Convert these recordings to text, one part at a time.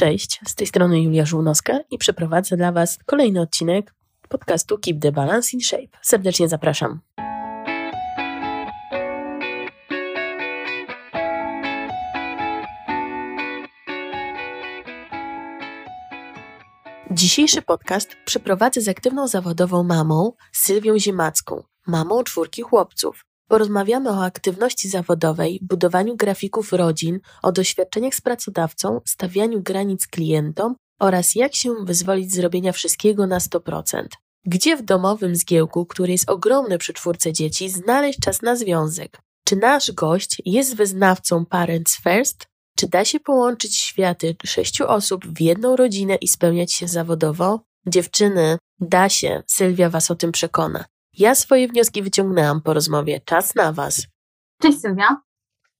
Cześć, z tej strony Julia Żółnowska i przeprowadzę dla Was kolejny odcinek podcastu Keep the Balance in Shape. Serdecznie zapraszam. Dzisiejszy podcast przeprowadzę z aktywną zawodową mamą Sylwią Ziemacką, mamą czwórki chłopców. Porozmawiamy o aktywności zawodowej, budowaniu grafików rodzin, o doświadczeniach z pracodawcą, stawianiu granic klientom oraz jak się wyzwolić z robienia wszystkiego na 100%. Gdzie w domowym zgiełku, który jest ogromny przy czwórce dzieci, znaleźć czas na związek? Czy nasz gość jest wyznawcą Parents First? Czy da się połączyć światy sześciu osób w jedną rodzinę i spełniać się zawodowo? Dziewczyny, da się, Sylwia Was o tym przekona. Ja swoje wnioski wyciągnęłam po rozmowie. Czas na Was. Cześć Sylwia.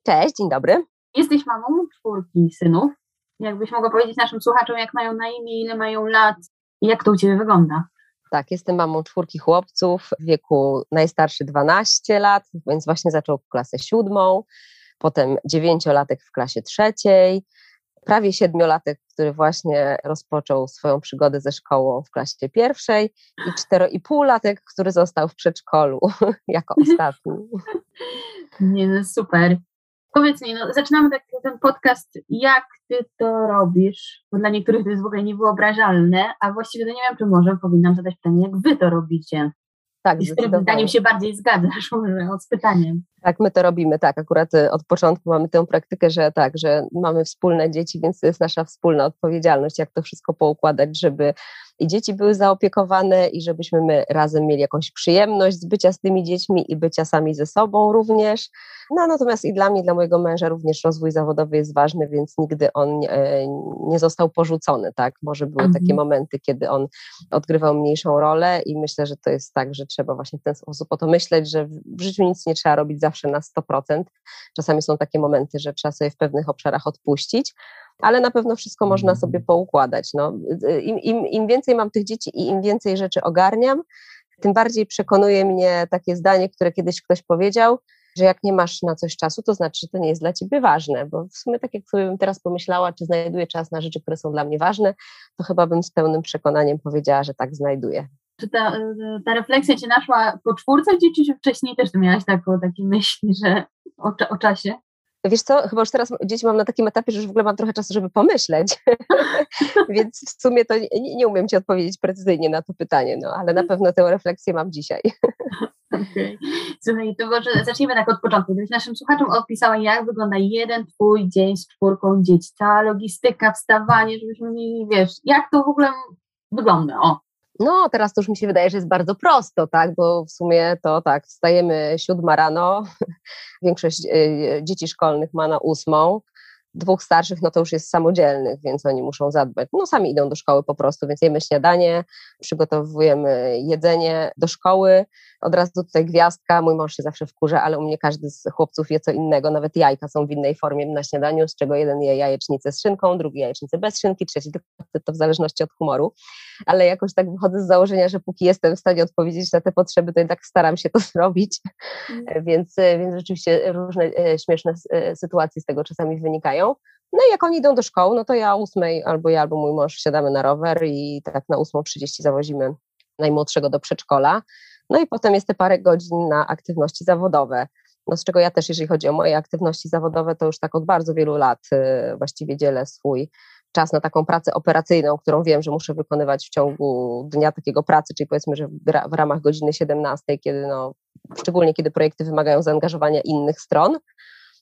Cześć, dzień dobry. Jesteś mamą czwórki synów. Jakbyś mogła powiedzieć naszym słuchaczom, jak mają na imię, ile mają lat i jak to u Ciebie wygląda? Tak, jestem mamą czwórki chłopców w wieku najstarszy 12 lat, więc właśnie zaczął klasę siódmą, potem dziewięciolatek w klasie trzeciej, prawie siedmiolatek, który właśnie rozpoczął swoją przygodę ze szkołą w klasie pierwszej i cztero i półlatek, który został w przedszkolu jako ostatni. Nie, no super. Powiedz mi, no, zaczynamy tak, ten podcast, jak ty to robisz? Bo dla niektórych to jest w ogóle niewyobrażalne, a właściwie to nie wiem, czy może powinnam zadać pytanie, jak wy to robicie? Tak, I z którym zdaniem się bardziej zgadzasz od z pytaniem? Tak, my to robimy, tak. Akurat y, od początku mamy tę praktykę, że tak, że mamy wspólne dzieci, więc to jest nasza wspólna odpowiedzialność, jak to wszystko poukładać, żeby i dzieci były zaopiekowane i żebyśmy my razem mieli jakąś przyjemność z bycia z tymi dziećmi i bycia sami ze sobą również. No natomiast i dla mnie, dla mojego męża również rozwój zawodowy jest ważny, więc nigdy on e, nie został porzucony, tak? Może były mhm. takie momenty, kiedy on odgrywał mniejszą rolę i myślę, że to jest tak, że trzeba właśnie w ten sposób o to myśleć, że w życiu nic nie trzeba robić zawsze na 100%. Czasami są takie momenty, że trzeba sobie w pewnych obszarach odpuścić, ale na pewno wszystko można sobie mm. poukładać. No, im, im, Im więcej mam tych dzieci i im więcej rzeczy ogarniam, tym bardziej przekonuje mnie takie zdanie, które kiedyś ktoś powiedział, że jak nie masz na coś czasu, to znaczy, że to nie jest dla ciebie ważne, bo w sumie tak jak sobie bym teraz pomyślała, czy znajduję czas na rzeczy, które są dla mnie ważne, to chyba bym z pełnym przekonaniem powiedziała, że tak znajduję. Czy ta, ta refleksja cię naszła po czwórce dzieci, czy wcześniej też miałaś taką, takie myśli, że o, o czasie? Wiesz co, chyba już teraz dzieci mam na takim etapie, że już w ogóle mam trochę czasu, żeby pomyśleć, więc w sumie to nie, nie, umiem Ci odpowiedzieć precyzyjnie na to pytanie, no, ale na pewno tę refleksję mam dzisiaj. Okay. Słuchaj, to może zacznijmy tak od początku. Gdybyś naszym słuchaczom opisała, jak wygląda jeden Twój dzień z czwórką dzieci, cała logistyka, wstawanie, żebyśmy mieli, wiesz, jak to w ogóle wygląda, o. No, teraz to już mi się wydaje, że jest bardzo prosto, tak, bo w sumie to tak, wstajemy siódma rano, większość e, dzieci szkolnych ma na ósmą, dwóch starszych, no to już jest samodzielnych, więc oni muszą zadbać. No sami idą do szkoły po prostu, więc jemy śniadanie, przygotowujemy jedzenie do szkoły. Od razu tutaj gwiazdka, mój mąż się zawsze wkurza, ale u mnie każdy z chłopców je co innego, nawet jajka są w innej formie na śniadaniu, z czego jeden je jajecznicę z szynką, drugi jajecznicę bez szynki, trzeci to w zależności od humoru. Ale jakoś tak wychodzę z założenia, że póki jestem w stanie odpowiedzieć na te potrzeby, to jednak staram się to zrobić. Mm. Więc, więc rzeczywiście różne e, śmieszne e, sytuacje z tego czasami wynikają. No i jak oni idą do szkoły, no to ja o ósmej albo ja, albo mój mąż siadamy na rower i tak na 8.30 zawozimy najmłodszego do przedszkola. No i potem jest te parę godzin na aktywności zawodowe. No z czego ja też, jeżeli chodzi o moje aktywności zawodowe, to już tak od bardzo wielu lat właściwie dzielę swój czas na taką pracę operacyjną, którą wiem, że muszę wykonywać w ciągu dnia takiego pracy, czyli powiedzmy, że w ramach godziny 17, kiedy no, szczególnie kiedy projekty wymagają zaangażowania innych stron,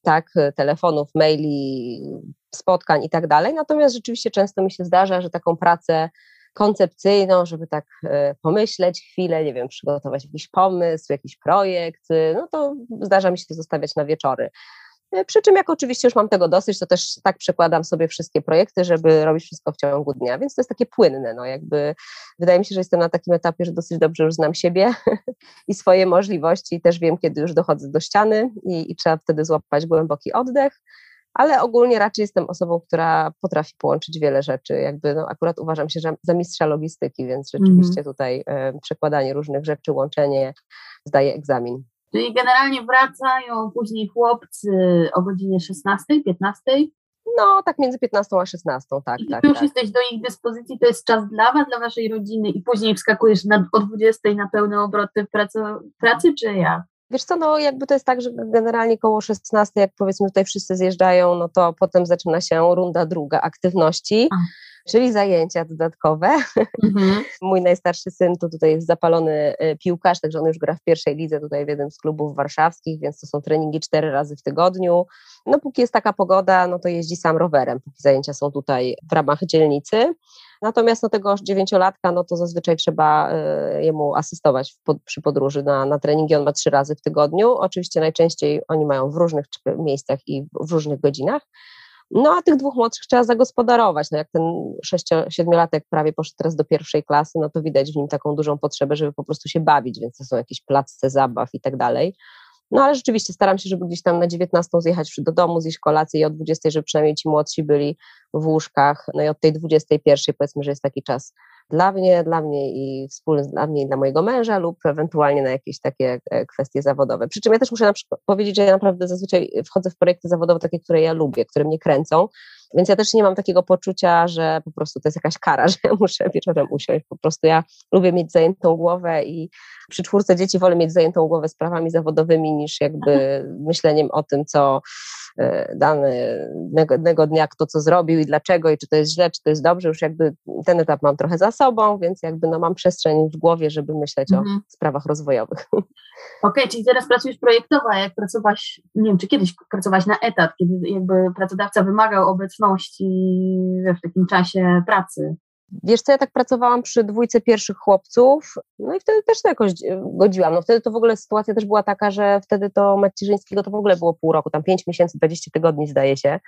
tak, telefonów, maili, spotkań i tak dalej. Natomiast rzeczywiście często mi się zdarza, że taką pracę koncepcyjną, żeby tak e, pomyśleć chwilę, nie wiem, przygotować jakiś pomysł, jakiś projekt, e, no to zdarza mi się to zostawiać na wieczory. E, przy czym jak oczywiście już mam tego dosyć, to też tak przekładam sobie wszystkie projekty, żeby robić wszystko w ciągu dnia, więc to jest takie płynne, no jakby wydaje mi się, że jestem na takim etapie, że dosyć dobrze już znam siebie i swoje możliwości też wiem, kiedy już dochodzę do ściany i, i trzeba wtedy złapać głęboki oddech, ale ogólnie raczej jestem osobą, która potrafi połączyć wiele rzeczy, jakby no akurat uważam się za mistrza logistyki, więc rzeczywiście mm. tutaj e, przekładanie różnych rzeczy, łączenie zdaje egzamin. Czyli generalnie wracają później chłopcy o godzinie 16, 15? No, tak między 15 a 16, tak. I tak, już tak. jesteś do ich dyspozycji, to jest czas dla was, dla waszej rodziny i później wskakujesz na, o 20 na pełne obroty pracy, pracy czy ja? Wiesz co, no jakby to jest tak, że generalnie koło 16, jak powiedzmy tutaj wszyscy zjeżdżają, no to potem zaczyna się runda druga aktywności, A. czyli zajęcia dodatkowe. Mhm. Mój najstarszy syn to tutaj jest zapalony y, piłkarz, także on już gra w pierwszej lidze tutaj w jednym z klubów warszawskich, więc to są treningi cztery razy w tygodniu. No póki jest taka pogoda, no to jeździ sam rowerem, póki zajęcia są tutaj w ramach dzielnicy. Natomiast no tego dziewięciolatka, no to zazwyczaj trzeba y, jemu asystować pod, przy podróży na, na treningi. On ma trzy razy w tygodniu. Oczywiście najczęściej oni mają w różnych miejscach i w różnych godzinach. No a tych dwóch młodszych trzeba zagospodarować. No jak ten sześcio-siedmiolatek prawie poszedł teraz do pierwszej klasy, no to widać w nim taką dużą potrzebę, żeby po prostu się bawić, więc to są jakieś place zabaw i tak dalej. No ale rzeczywiście staram się, żeby gdzieś tam na 19 zjechać do domu, zjeść kolację i o 20, żeby przynajmniej ci młodsi byli w łóżkach. No i od tej 21 powiedzmy, że jest taki czas dla mnie, dla mnie i wspólny dla mnie i dla mojego męża lub ewentualnie na jakieś takie e, kwestie zawodowe. Przy czym ja też muszę na przykład powiedzieć, że ja naprawdę zazwyczaj wchodzę w projekty zawodowe takie, które ja lubię, które mnie kręcą, więc ja też nie mam takiego poczucia, że po prostu to jest jakaś kara, że ja muszę wieczorem usiąść. Po prostu ja lubię mieć zajętą głowę i przy czwórce dzieci wolę mieć zajętą głowę sprawami zawodowymi niż jakby myśleniem o tym, co danego dnia kto co zrobił i dlaczego i czy to jest źle, czy to jest dobrze. Już jakby ten etap mam trochę za sobą, więc jakby no mam przestrzeń w głowie, żeby myśleć Mhm. o sprawach rozwojowych. Okej, czyli teraz pracujesz projektowo, a jak pracowałaś, nie wiem, czy kiedyś pracowałaś na etat, kiedy jakby pracodawca wymagał obecności w takim czasie pracy. Wiesz co, ja tak pracowałam przy dwójce pierwszych chłopców, no i wtedy też to jakoś e, godziłam. No wtedy to w ogóle sytuacja też była taka, że wtedy to macierzyńskiego to w ogóle było pół roku, tam 5 miesięcy, 20 tygodni zdaje się.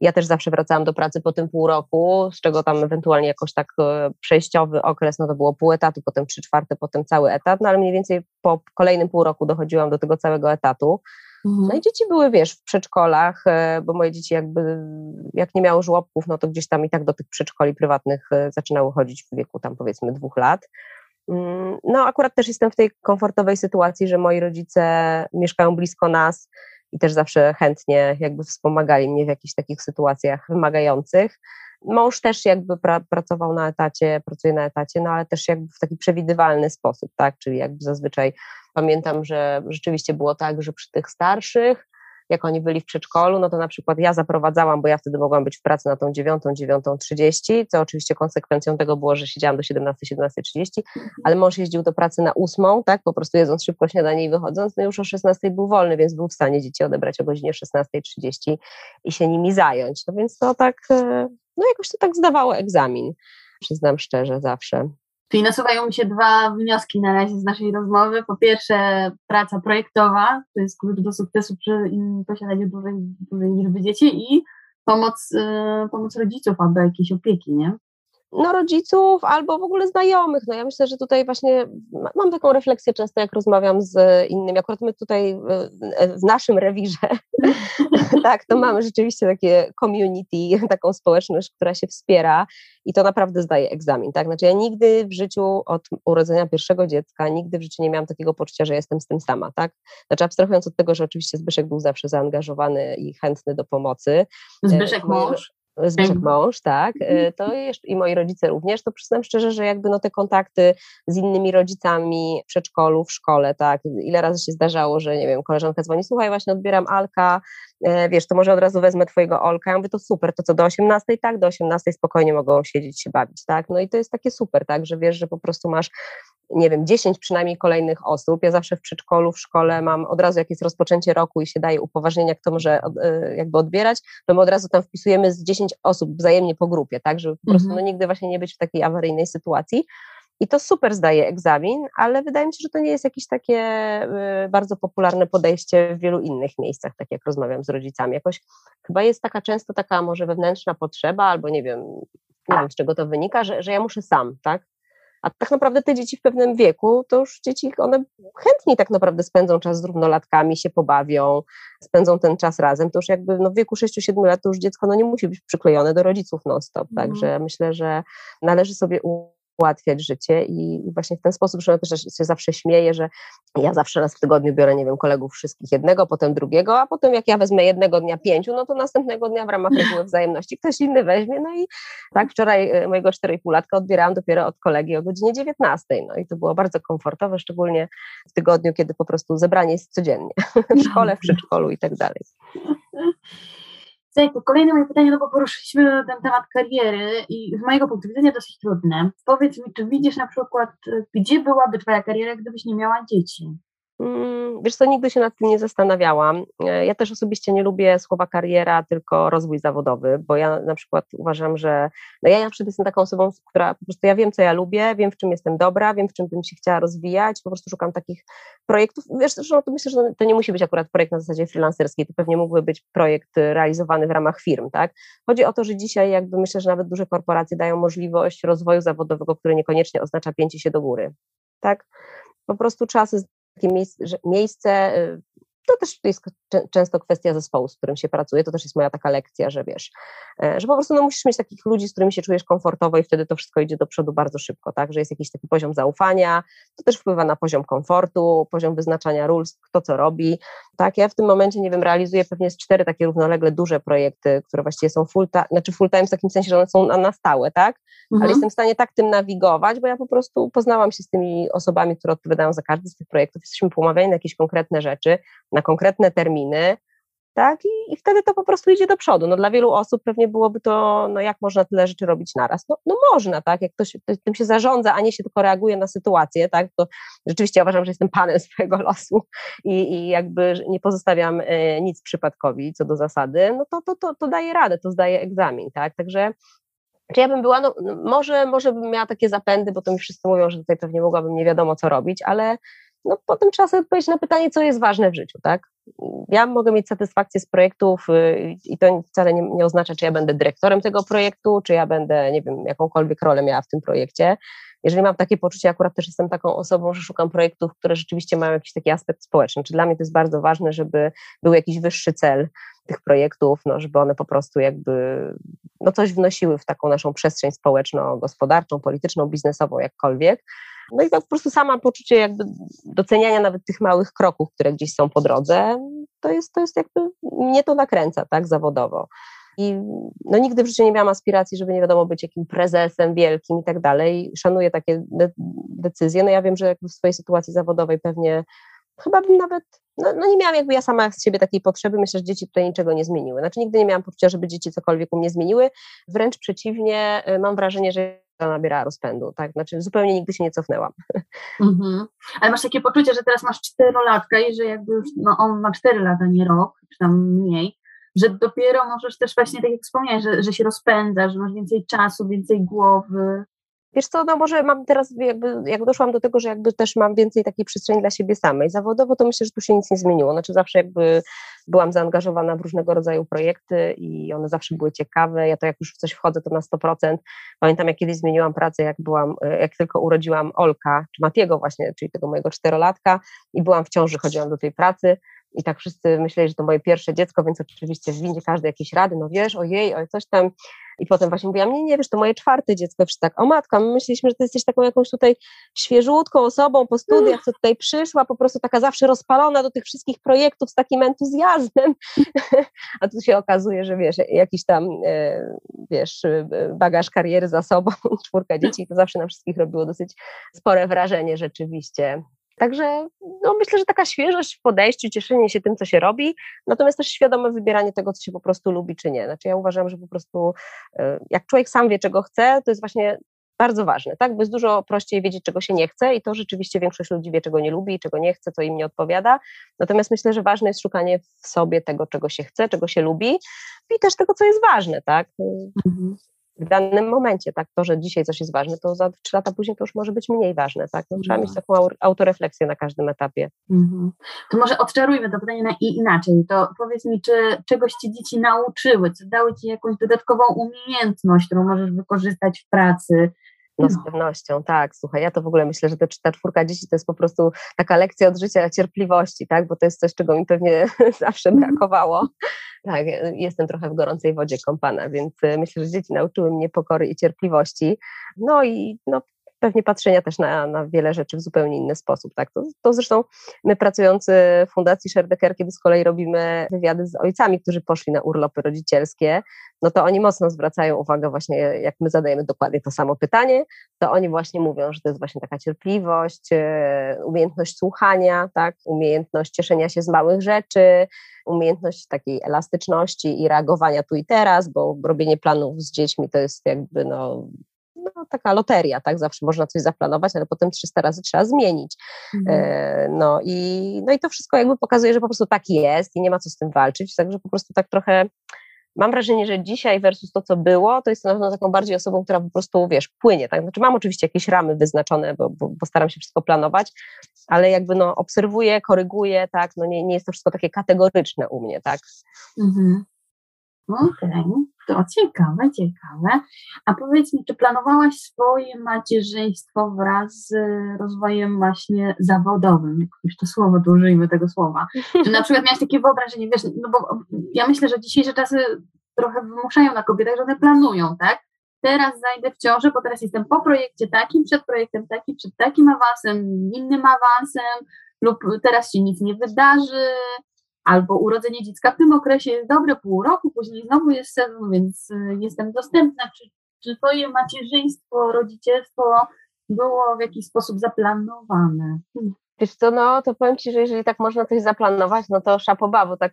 Ja też zawsze wracałam do pracy po tym pół roku, z czego tam ewentualnie jakoś tak e, przejściowy okres, no to było pół etatu, potem trzy czwarte, potem cały etat, no ale mniej więcej po kolejnym pół roku dochodziłam do tego całego etatu. No i dzieci były, wiesz, w przedszkolach, e, bo moje dzieci jakby, jak nie miały żłobków, no to gdzieś tam i tak do tych przedszkoli prywatnych e, zaczynały chodzić w wieku tam powiedzmy dwóch lat. Mm, No akurat też jestem w tej komfortowej sytuacji, że moi rodzice mieszkają blisko nas i też zawsze chętnie jakby wspomagali mnie w jakichś takich sytuacjach wymagających. Mąż też jakby pra, pracował na etacie, pracuje na etacie, no ale też jakby w taki przewidywalny sposób, tak, czyli jakby zazwyczaj pamiętam, że rzeczywiście było tak, że przy tych starszych, jak oni byli w przedszkolu, no to na przykład ja zaprowadzałam, bo ja wtedy mogłam być w pracy na tą dziewiątą, dziewiątą trzydzieści, co oczywiście konsekwencją tego było, że siedziałam do 17, 17.30, ale mąż jeździł do pracy na ósmą, tak, po prostu jedząc szybko śniadanie i wychodząc, no już o 16 był wolny, więc był w stanie dzieci odebrać o godzinie 16.30 i się nimi zająć. No więc to tak, e, no jakoś to tak zdawało egzamin, przyznam szczerze zawsze. Czyli nasuwają mi się dwa wnioski na razie z naszej rozmowy. Po pierwsze, praca projektowa, to jest klucz do sukcesu przy posiadaniu dużej, dużej liczby dzieci i pomoc, y, pomoc rodziców albo jakiejś opieki, nie? No rodziców albo w ogóle znajomych. No ja myślę, że tutaj właśnie ma- mam taką refleksję często, jak rozmawiam z innymi. Akurat my tutaj w- naszym rewirze, tak, to mamy rzeczywiście takie community, taką społeczność, która się wspiera i to naprawdę zdaje egzamin, tak? Znaczy ja nigdy w życiu od urodzenia pierwszego dziecka, nigdy w życiu nie miałam takiego poczucia, że jestem z tym sama, tak? Znaczy abstrahując od tego, że oczywiście Zbyszek był zawsze zaangażowany i chętny do pomocy, Zbyszek moje- mąż. Zbyszek Mhm. mąż, tak, e, to jeszcze, i moi rodzice również, to przyznam szczerze, że jakby no te kontakty z innymi rodzicami w przedszkolu, w szkole, tak, ile razy się zdarzało, że nie wiem, koleżanka dzwoni, słuchaj, właśnie odbieram Alka, e, wiesz, to może od razu wezmę twojego Olka, ja mówię, to super, to co, do 18, tak, do 18 spokojnie mogą siedzieć, się bawić, tak, no i to jest takie super, tak, że wiesz, że po prostu masz nie wiem, 10 przynajmniej kolejnych osób. Ja zawsze w przedszkolu, w szkole mam od razu, jak jest rozpoczęcie roku i się daje upoważnienia, kto może od, e, jakby odbierać, to my od razu tam wpisujemy z 10 osób wzajemnie po grupie, tak, żeby po prostu Mhm. no, nigdy właśnie nie być w takiej awaryjnej sytuacji. I to super zdaje egzamin, ale wydaje mi się, że to nie jest jakieś takie y, bardzo popularne podejście w wielu innych miejscach, tak jak rozmawiam z rodzicami. Jakoś chyba jest taka często taka może wewnętrzna potrzeba, albo nie wiem, nie wiem z czego to wynika, że, że ja muszę sam, tak? A tak naprawdę te dzieci w pewnym wieku, to już dzieci, one chętniej tak naprawdę spędzą czas z równolatkami, się pobawią, spędzą ten czas razem. To już jakby no, w wieku 6-7 lat to już dziecko no, nie musi być przyklejone do rodziców non-stop. Mhm. Także myślę, że należy sobie ułatwiać życie i właśnie w ten sposób, że też się zawsze śmieję, że ja zawsze raz w tygodniu biorę, nie wiem, kolegów wszystkich jednego, potem drugiego, a potem jak ja wezmę jednego dnia pięciu, no to następnego dnia w ramach reguły wzajemności ktoś inny weźmie, no i tak wczoraj e, mojego 4,5-latka odbierałam dopiero od kolegi o godzinie 19, no i to było bardzo komfortowe, szczególnie w tygodniu, kiedy po prostu zebranie jest codziennie, w szkole, w przedszkolu i tak dalej. Słuchaj, kolejne moje pytanie, no bo poruszyliśmy ten temat kariery i z mojego punktu widzenia dosyć trudne. Powiedz mi, czy widzisz na przykład, gdzie byłaby Twoja kariera, gdybyś nie miała dzieci? Mm, wiesz co, nigdy się nad tym nie zastanawiałam. E, ja też osobiście nie lubię słowa kariera, tylko rozwój zawodowy, bo ja na przykład uważam, że no ja na przykład jestem taką osobą, która po prostu ja wiem, co ja lubię, wiem, w czym jestem dobra, wiem, w czym bym się chciała rozwijać, po prostu szukam takich projektów. Wiesz, zresztą to myślę, że to nie musi być akurat projekt na zasadzie freelancerskiej, to pewnie mógłby być projekt realizowany w ramach firm, tak? Chodzi o to, że dzisiaj jakby myślę, że nawet duże korporacje dają możliwość rozwoju zawodowego, który niekoniecznie oznacza pięcie się do góry, tak? Po prostu czasy takie miejsce, miejsce y, to też jest często kwestia zespołu, z którym się pracuje, to też jest moja taka lekcja, że wiesz, e, że po prostu no, musisz mieć takich ludzi, z którymi się czujesz komfortowo i wtedy to wszystko idzie do przodu bardzo szybko, tak, że jest jakiś taki poziom zaufania, to też wpływa na poziom komfortu, poziom wyznaczania ról, kto co robi, tak, ja w tym momencie, nie wiem, realizuję pewnie z cztery takie równolegle duże projekty, które właściwie są full time, znaczy full time w takim sensie, że one są na, na stałe, tak, mhm. ale jestem w stanie tak tym nawigować, bo ja po prostu poznałam się z tymi osobami, które odpowiadają za każdy z tych projektów, jesteśmy pomawiani na jakieś konkretne rzeczy, na konkretne terminy, tak? I, I, wtedy to po prostu idzie do przodu. No dla wielu osób pewnie byłoby to, no jak można tyle rzeczy robić naraz? No, no można, tak? Jak ktoś tym się zarządza, a nie się tylko reaguje na sytuację, tak? To rzeczywiście uważam, że jestem panem swojego losu i, i jakby nie pozostawiam e, nic przypadkowi co do zasady, no to, to, to, to daje radę, to zdaje egzamin, tak? Także czy ja bym była, no, może, może bym miała takie zapędy, bo to mi wszyscy mówią, że tutaj pewnie mogłabym nie wiadomo co robić, ale no potem trzeba sobie odpowiedzieć na pytanie, co jest ważne w życiu, tak? Ja mogę mieć satysfakcję z projektów y, i to wcale nie, nie, oznacza, czy ja będę dyrektorem tego projektu, czy ja będę, nie wiem, jakąkolwiek rolę miała w tym projekcie. Jeżeli mam takie poczucie, akurat też jestem taką osobą, że szukam projektów, które rzeczywiście mają jakiś taki aspekt społeczny. Czy dla mnie to jest bardzo ważne, żeby był jakiś wyższy cel tych projektów, no, żeby one po prostu jakby no, coś wnosiły w taką naszą przestrzeń społeczno-gospodarczą, polityczną, biznesową, jakkolwiek. No i tak po prostu sama poczucie jakby doceniania nawet tych małych kroków, które gdzieś są po drodze, to jest, to jest jakby, mnie to nakręca, tak, zawodowo. I no nigdy w życiu nie miałam aspiracji, żeby nie wiadomo być jakim prezesem wielkim i tak dalej. Szanuję takie de decyzje. No ja wiem, że w swojej sytuacji zawodowej pewnie chyba bym nawet, no, no, nie miałam jakby ja sama z siebie takiej potrzeby, myślę, że dzieci tutaj niczego nie zmieniły. Znaczy nigdy nie miałam poczucia, żeby dzieci cokolwiek u mnie zmieniły. Wręcz przeciwnie, y, mam wrażenie, że nabierała rozpędu, tak? Znaczy zupełnie nigdy się nie cofnęłam. Mhm. Ale masz takie poczucie, że teraz masz czterolatka i że jakby już, no on ma cztery lata, nie rok, czy tam mniej, że dopiero możesz też właśnie, tak jak wspomniałeś, że, że się rozpędza, że masz więcej czasu, więcej głowy. Wiesz co, no może mam teraz, jakby, jak doszłam do tego, że jakby też mam więcej takiej przestrzeni dla siebie samej. Zawodowo to myślę, że tu się nic nie zmieniło. Znaczy zawsze jakby byłam zaangażowana w różnego rodzaju projekty i one zawsze były ciekawe. Ja to jak już w coś wchodzę, to na 100%. Pamiętam, jak kiedyś zmieniłam pracę, jak byłam, jak tylko urodziłam Olka, czy Matiego właśnie, czyli tego mojego czterolatka i byłam w ciąży, chodziłam do tej pracy i tak wszyscy myśleli, że to moje pierwsze dziecko, więc oczywiście w każdy jakieś rady, no wiesz, ojej, oj, coś tam. I potem właśnie mówiłam, nie, nie, wiesz, to moje czwarte dziecko. Wszyscy tak, o matka, my myśleliśmy, że ty jesteś taką jakąś tutaj świeżutką osobą po studiach, co tutaj przyszła, po prostu taka zawsze rozpalona do tych wszystkich projektów z takim entuzjazmem. A tu się okazuje, że wiesz, jakiś tam, e, wiesz, bagaż kariery za sobą, czwórka dzieci, to zawsze na wszystkich robiło dosyć spore wrażenie rzeczywiście. Także no, myślę, że taka świeżość w podejściu, cieszenie się tym, co się robi, natomiast też świadome wybieranie tego, co się po prostu lubi, czy nie. Znaczy ja uważam, że po prostu e, jak człowiek sam wie, czego chce, to jest właśnie bardzo ważne, tak? Bo jest dużo prościej wiedzieć, czego się nie chce i to rzeczywiście większość ludzi wie, czego nie lubi, czego nie chce, co im nie odpowiada. Natomiast myślę, że ważne jest szukanie w sobie tego, czego się chce, czego się lubi i też tego, co jest ważne, tak? Mhm w danym momencie, tak, to, że dzisiaj coś jest ważne, to za trzy lata później to już może być mniej ważne, tak, no, trzeba mieć mhm. taką autorefleksję na każdym etapie. Mhm. To może odczarujmy to pytanie na i inaczej, to powiedz mi, czy czegoś Ci dzieci nauczyły, czy dały Ci jakąś dodatkową umiejętność, którą możesz wykorzystać w pracy, no z pewnością, tak. Słuchaj, ja to w ogóle myślę, że ta czwórka dzieci to jest po prostu taka lekcja od życia cierpliwości, tak, bo to jest coś, czego mi pewnie zawsze mhm. brakowało. Tak, jestem trochę w gorącej wodzie kąpana, więc e, myślę, że dzieci nauczyły mnie pokory i cierpliwości. No i no, pewnie patrzenia też na, na wiele rzeczy w zupełnie inny sposób. Tak? To, to zresztą my pracujący w Fundacji Sherdecker, kiedy z kolei robimy wywiady z ojcami, którzy poszli na urlopy rodzicielskie, no to oni mocno zwracają uwagę właśnie, jak my zadajemy dokładnie to samo pytanie, to oni właśnie mówią, że to jest właśnie taka cierpliwość, e, umiejętność słuchania, tak? umiejętność cieszenia się z małych rzeczy, umiejętność takiej elastyczności i reagowania tu i teraz, bo robienie planów z dziećmi to jest jakby no, taka loteria, tak? Zawsze można coś zaplanować, ale potem 300 razy trzeba zmienić. Mhm. E, no, i, no i to wszystko jakby pokazuje, że po prostu tak jest i nie ma co z tym walczyć, także po prostu tak trochę mam wrażenie, że dzisiaj versus to, co było, to jestem na pewno taką bardziej osobą, która po prostu, wiesz, płynie, tak? Znaczy mam oczywiście jakieś ramy wyznaczone, bo, bo, bo staram się wszystko planować, ale jakby no obserwuję, koryguję, tak? No nie, nie jest to wszystko takie kategoryczne u mnie, tak? Mhm. Okej, okay. to ciekawe, ciekawe. A powiedz mi, czy planowałaś swoje macierzyństwo wraz z rozwojem właśnie zawodowym? Jak już to słowo, to użyjmy tego słowa. Czy na przykład miałaś takie wyobrażenie, wiesz, no bo ja myślę, że dzisiejsze czasy trochę wymuszają na kobietach, że one planują, tak? Teraz zajdę w ciążę, bo teraz jestem po projekcie takim, przed projektem takim, przed takim awansem, innym awansem, lub teraz się nic nie wydarzy, albo urodzenie dziecka w tym okresie jest dobre, pół roku, później znowu jest sezon, więc y, jestem dostępna. Czy, czy Twoje macierzyństwo, rodzicielstwo było w jakiś sposób zaplanowane? Wiesz co, no to powiem Ci, że jeżeli tak można coś zaplanować, no to szapoba, bo tak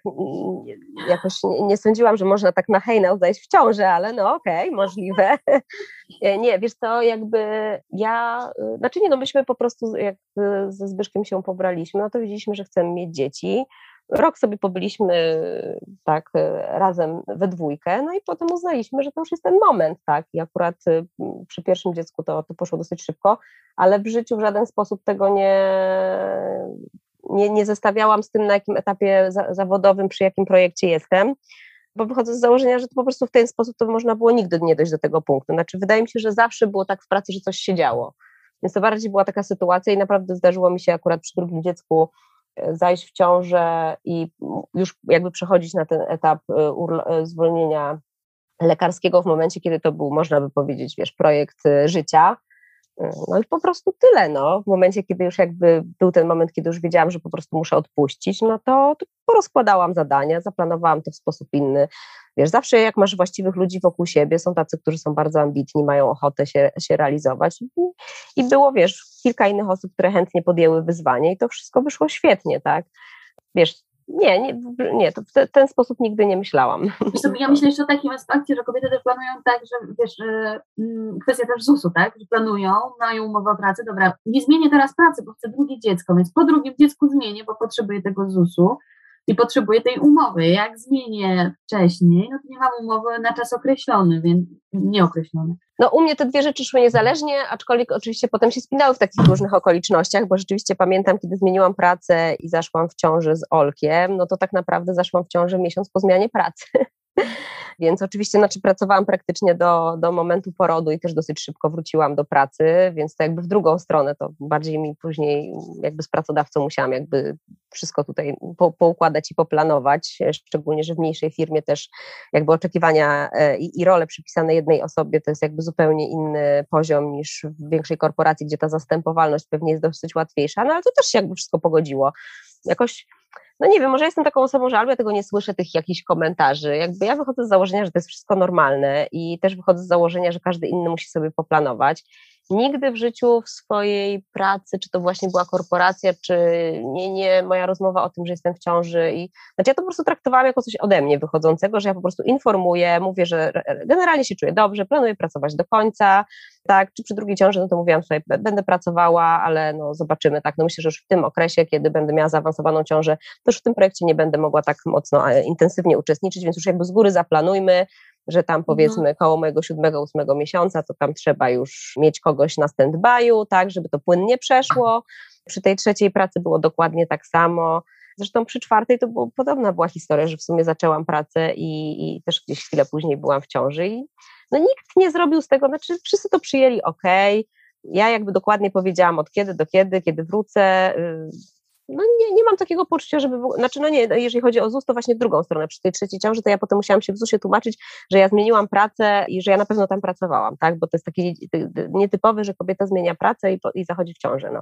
jakoś nie, nie, sądziłam, że można tak na hejnał zajść w ciąży, ale no okej, okay, możliwe. nie, wiesz co, jakby ja, y, znaczy nie, no myśmy po prostu jak ze Zbyszkiem się pobraliśmy, no to widzieliśmy, że chcemy mieć dzieci, Rok sobie pobyliśmy tak razem we dwójkę, no i potem uznaliśmy, że to już jest ten moment, tak. I akurat y, przy pierwszym dziecku to, to poszło dosyć szybko, ale w życiu w żaden sposób tego nie, nie, nie zestawiałam z tym, na jakim etapie za, zawodowym, przy jakim projekcie jestem bo wychodzę z założenia, że to po prostu w ten sposób to można było nigdy nie dojść do tego punktu. Znaczy, wydaje mi się, że zawsze było tak w pracy, że coś się działo. Więc to bardziej była taka sytuacja i naprawdę zdarzyło mi się akurat przy drugim dziecku zajść w ciążę i już jakby przechodzić na ten etap y, y, zwolnienia lekarskiego w momencie, kiedy to był, można by powiedzieć, wiesz, projekt y, życia. No i po prostu tyle, no. W momencie, kiedy już jakby był ten moment, kiedy już wiedziałam, że po prostu muszę odpuścić, no to, porozkładałam zadania, zaplanowałam to w sposób inny. Wiesz, zawsze jak masz właściwych ludzi wokół siebie, są tacy, którzy są bardzo ambitni, mają ochotę się, się realizować. I było, wiesz, kilka innych osób, które chętnie podjęły wyzwanie i to wszystko wyszło świetnie, tak? Wiesz, nie, nie, nie to w ten sposób nigdy nie myślałam. ja myślę jeszcze o takim aspekcie, że kobiety też planują tak, że wiesz, mm, kwestia też ZUS-u, tak, że planują, mają umowę o pracę, dobra, nie zmienię teraz pracy, bo chcę drugie dziecko, więc po drugim dziecku zmienię, bo potrzebuję tego ZUS-u, i potrzebuję tej umowy. Jak zmienię wcześniej, no to nie mam umowy na czas określony, więc nieokreślony. No u mnie te dwie rzeczy szły niezależnie, aczkolwiek oczywiście potem się spinały w takich różnych okolicznościach, bo rzeczywiście pamiętam, kiedy zmieniłam pracę i zaszłam w ciąży z Olkiem, no to tak naprawdę zaszłam w ciąży miesiąc po zmianie pracy. Więc oczywiście znaczy, pracowałam praktycznie do, do momentu porodu i też dosyć szybko wróciłam do pracy, więc to jakby w drugą stronę, to bardziej mi później jakby z pracodawcą musiałam jakby wszystko tutaj po, poukładać i poplanować, szczególnie, że w mniejszej firmie też jakby oczekiwania e, i, i role przypisane jednej osobie to jest jakby zupełnie inny poziom niż w większej korporacji, gdzie ta zastępowalność pewnie jest dosyć łatwiejsza, no ale to też się jakby wszystko pogodziło. Jakoś no nie wiem, może jestem taką osobą, że albo ja tego nie słyszę, tych jakichś komentarzy. Jakby ja wychodzę z założenia, że to jest wszystko normalne i też wychodzę z założenia, że każdy inny musi sobie poplanować. Nigdy w życiu w swojej pracy, czy to właśnie była korporacja, czy nie, nie moja rozmowa o tym, że jestem w ciąży i znaczy ja to po prostu traktowałam jako coś ode mnie wychodzącego, że ja po prostu informuję, mówię, że generalnie się czuję dobrze, planuję pracować do końca, tak, czy przy drugiej ciąży, no to mówiłam sobie, będę pracowała, ale no zobaczymy, tak, no myślę, że już w tym okresie, kiedy będę miała zaawansowaną ciążę, to już w tym projekcie nie będę mogła tak mocno e, intensywnie uczestniczyć, więc już jakby z góry zaplanujmy, że tam mhm. powiedzmy koło mojego siódmego, ósmego miesiąca, to tam trzeba już mieć kogoś na stand-by'u, tak, żeby to płynnie przeszło. Przy tej trzeciej pracy było dokładnie tak samo. Zresztą przy czwartej to było, podobna była historia, że w sumie zaczęłam pracę i, i też gdzieś chwilę później byłam w ciąży i no nikt nie zrobił z tego, znaczy wszyscy to przyjęli ok. Ja jakby dokładnie powiedziałam od kiedy do kiedy, kiedy wrócę. No nie, nie mam takiego poczucia, żeby, znaczy no nie, jeżeli chodzi o ZUS, to właśnie w drugą stronę, przy tej trzeciej ciąży, to ja potem musiałam się w ZUSie tłumaczyć, że ja zmieniłam pracę i że ja na pewno tam pracowałam, tak, bo to jest taki nietypowy, że kobieta zmienia pracę i, i zachodzi w ciążę, no.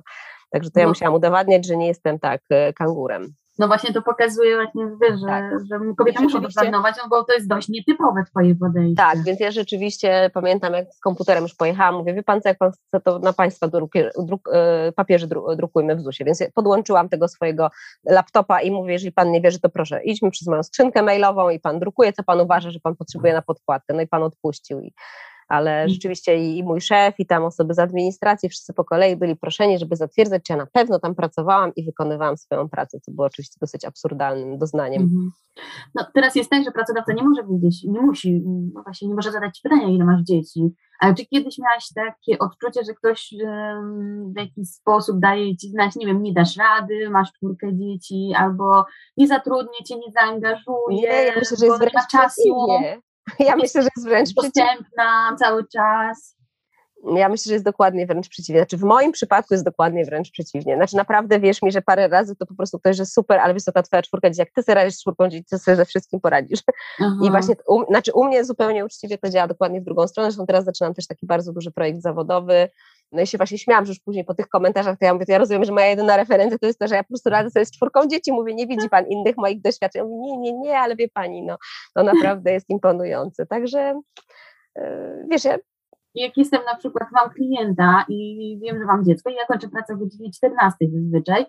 Także to ja no. musiałam udowadniać, że nie jestem tak e, kangurem. No właśnie to pokazuje właśnie, wiesz, że, tak. że kobiety muszą rezygnować, no bo to jest dość nietypowe twoje podejście. Tak, więc ja rzeczywiście pamiętam, jak z komputerem już pojechałam, mówię, wie pan co, jak pan chce, to na państwa druk, druk, e, papieży drukujmy w ZUS-ie, więc podłączyłam tego swojego laptopa i mówię, jeżeli pan nie wierzy, to proszę, idźmy przez moją skrzynkę mailową i pan drukuje, co pan uważa, że pan potrzebuje na podkładkę, no i pan odpuścił i ale mm. rzeczywiście i, mój szef, i tam osoby z administracji, wszyscy po kolei byli proszeni, żeby zatwierdzać, czy ja na pewno tam pracowałam i wykonywałam swoją pracę, co było oczywiście dosyć absurdalnym doznaniem. Mhm. No teraz jest tak, że pracodawca nie może wiedzieć, nie musi, no właśnie nie może zadać pytania, ile masz dzieci, ale czy kiedyś miałaś takie odczucie, że ktoś w jakiś sposób daje ci znać, nie wiem, nie dasz rady, masz czwórkę dzieci, albo nie zatrudnię cię, nie zaangażuje, nie, ja myślę, że jest wręcz czasu. Ja myślę, że jest wręcz dostępna cały czas. Ja myślę, że jest dokładnie wręcz przeciwnie. Znaczy w moim przypadku jest dokładnie wręcz przeciwnie. Znaczy naprawdę wierz mi, że parę razy to po prostu ktoś, że super, ale wiesz co, ta twoja czwórka dzieci, jak ty sobie radzisz z czwórką dzieci, ty sobie ze wszystkim poradzisz. Aha. I właśnie, u, znaczy u mnie zupełnie uczciwie to działa dokładnie w drugą stronę, zresztą teraz zaczynam też taki bardzo duży projekt zawodowy, no i się właśnie śmiałam, że już później po tych komentarzach, to ja mówię, to ja rozumiem, że moja jedyna referencja to jest to, że ja po prostu radzę sobie z czwórką dzieci, mówię, nie widzi pan innych moich doświadczeń. Mówię, nie, nie, nie, ale wie pani, no, to naprawdę jest imponujące. Także, yy, wiesz, ja jak jestem na przykład, mam klienta i wiem, że mam dziecko i ja kończę pracę o godzinie 14 zazwyczaj,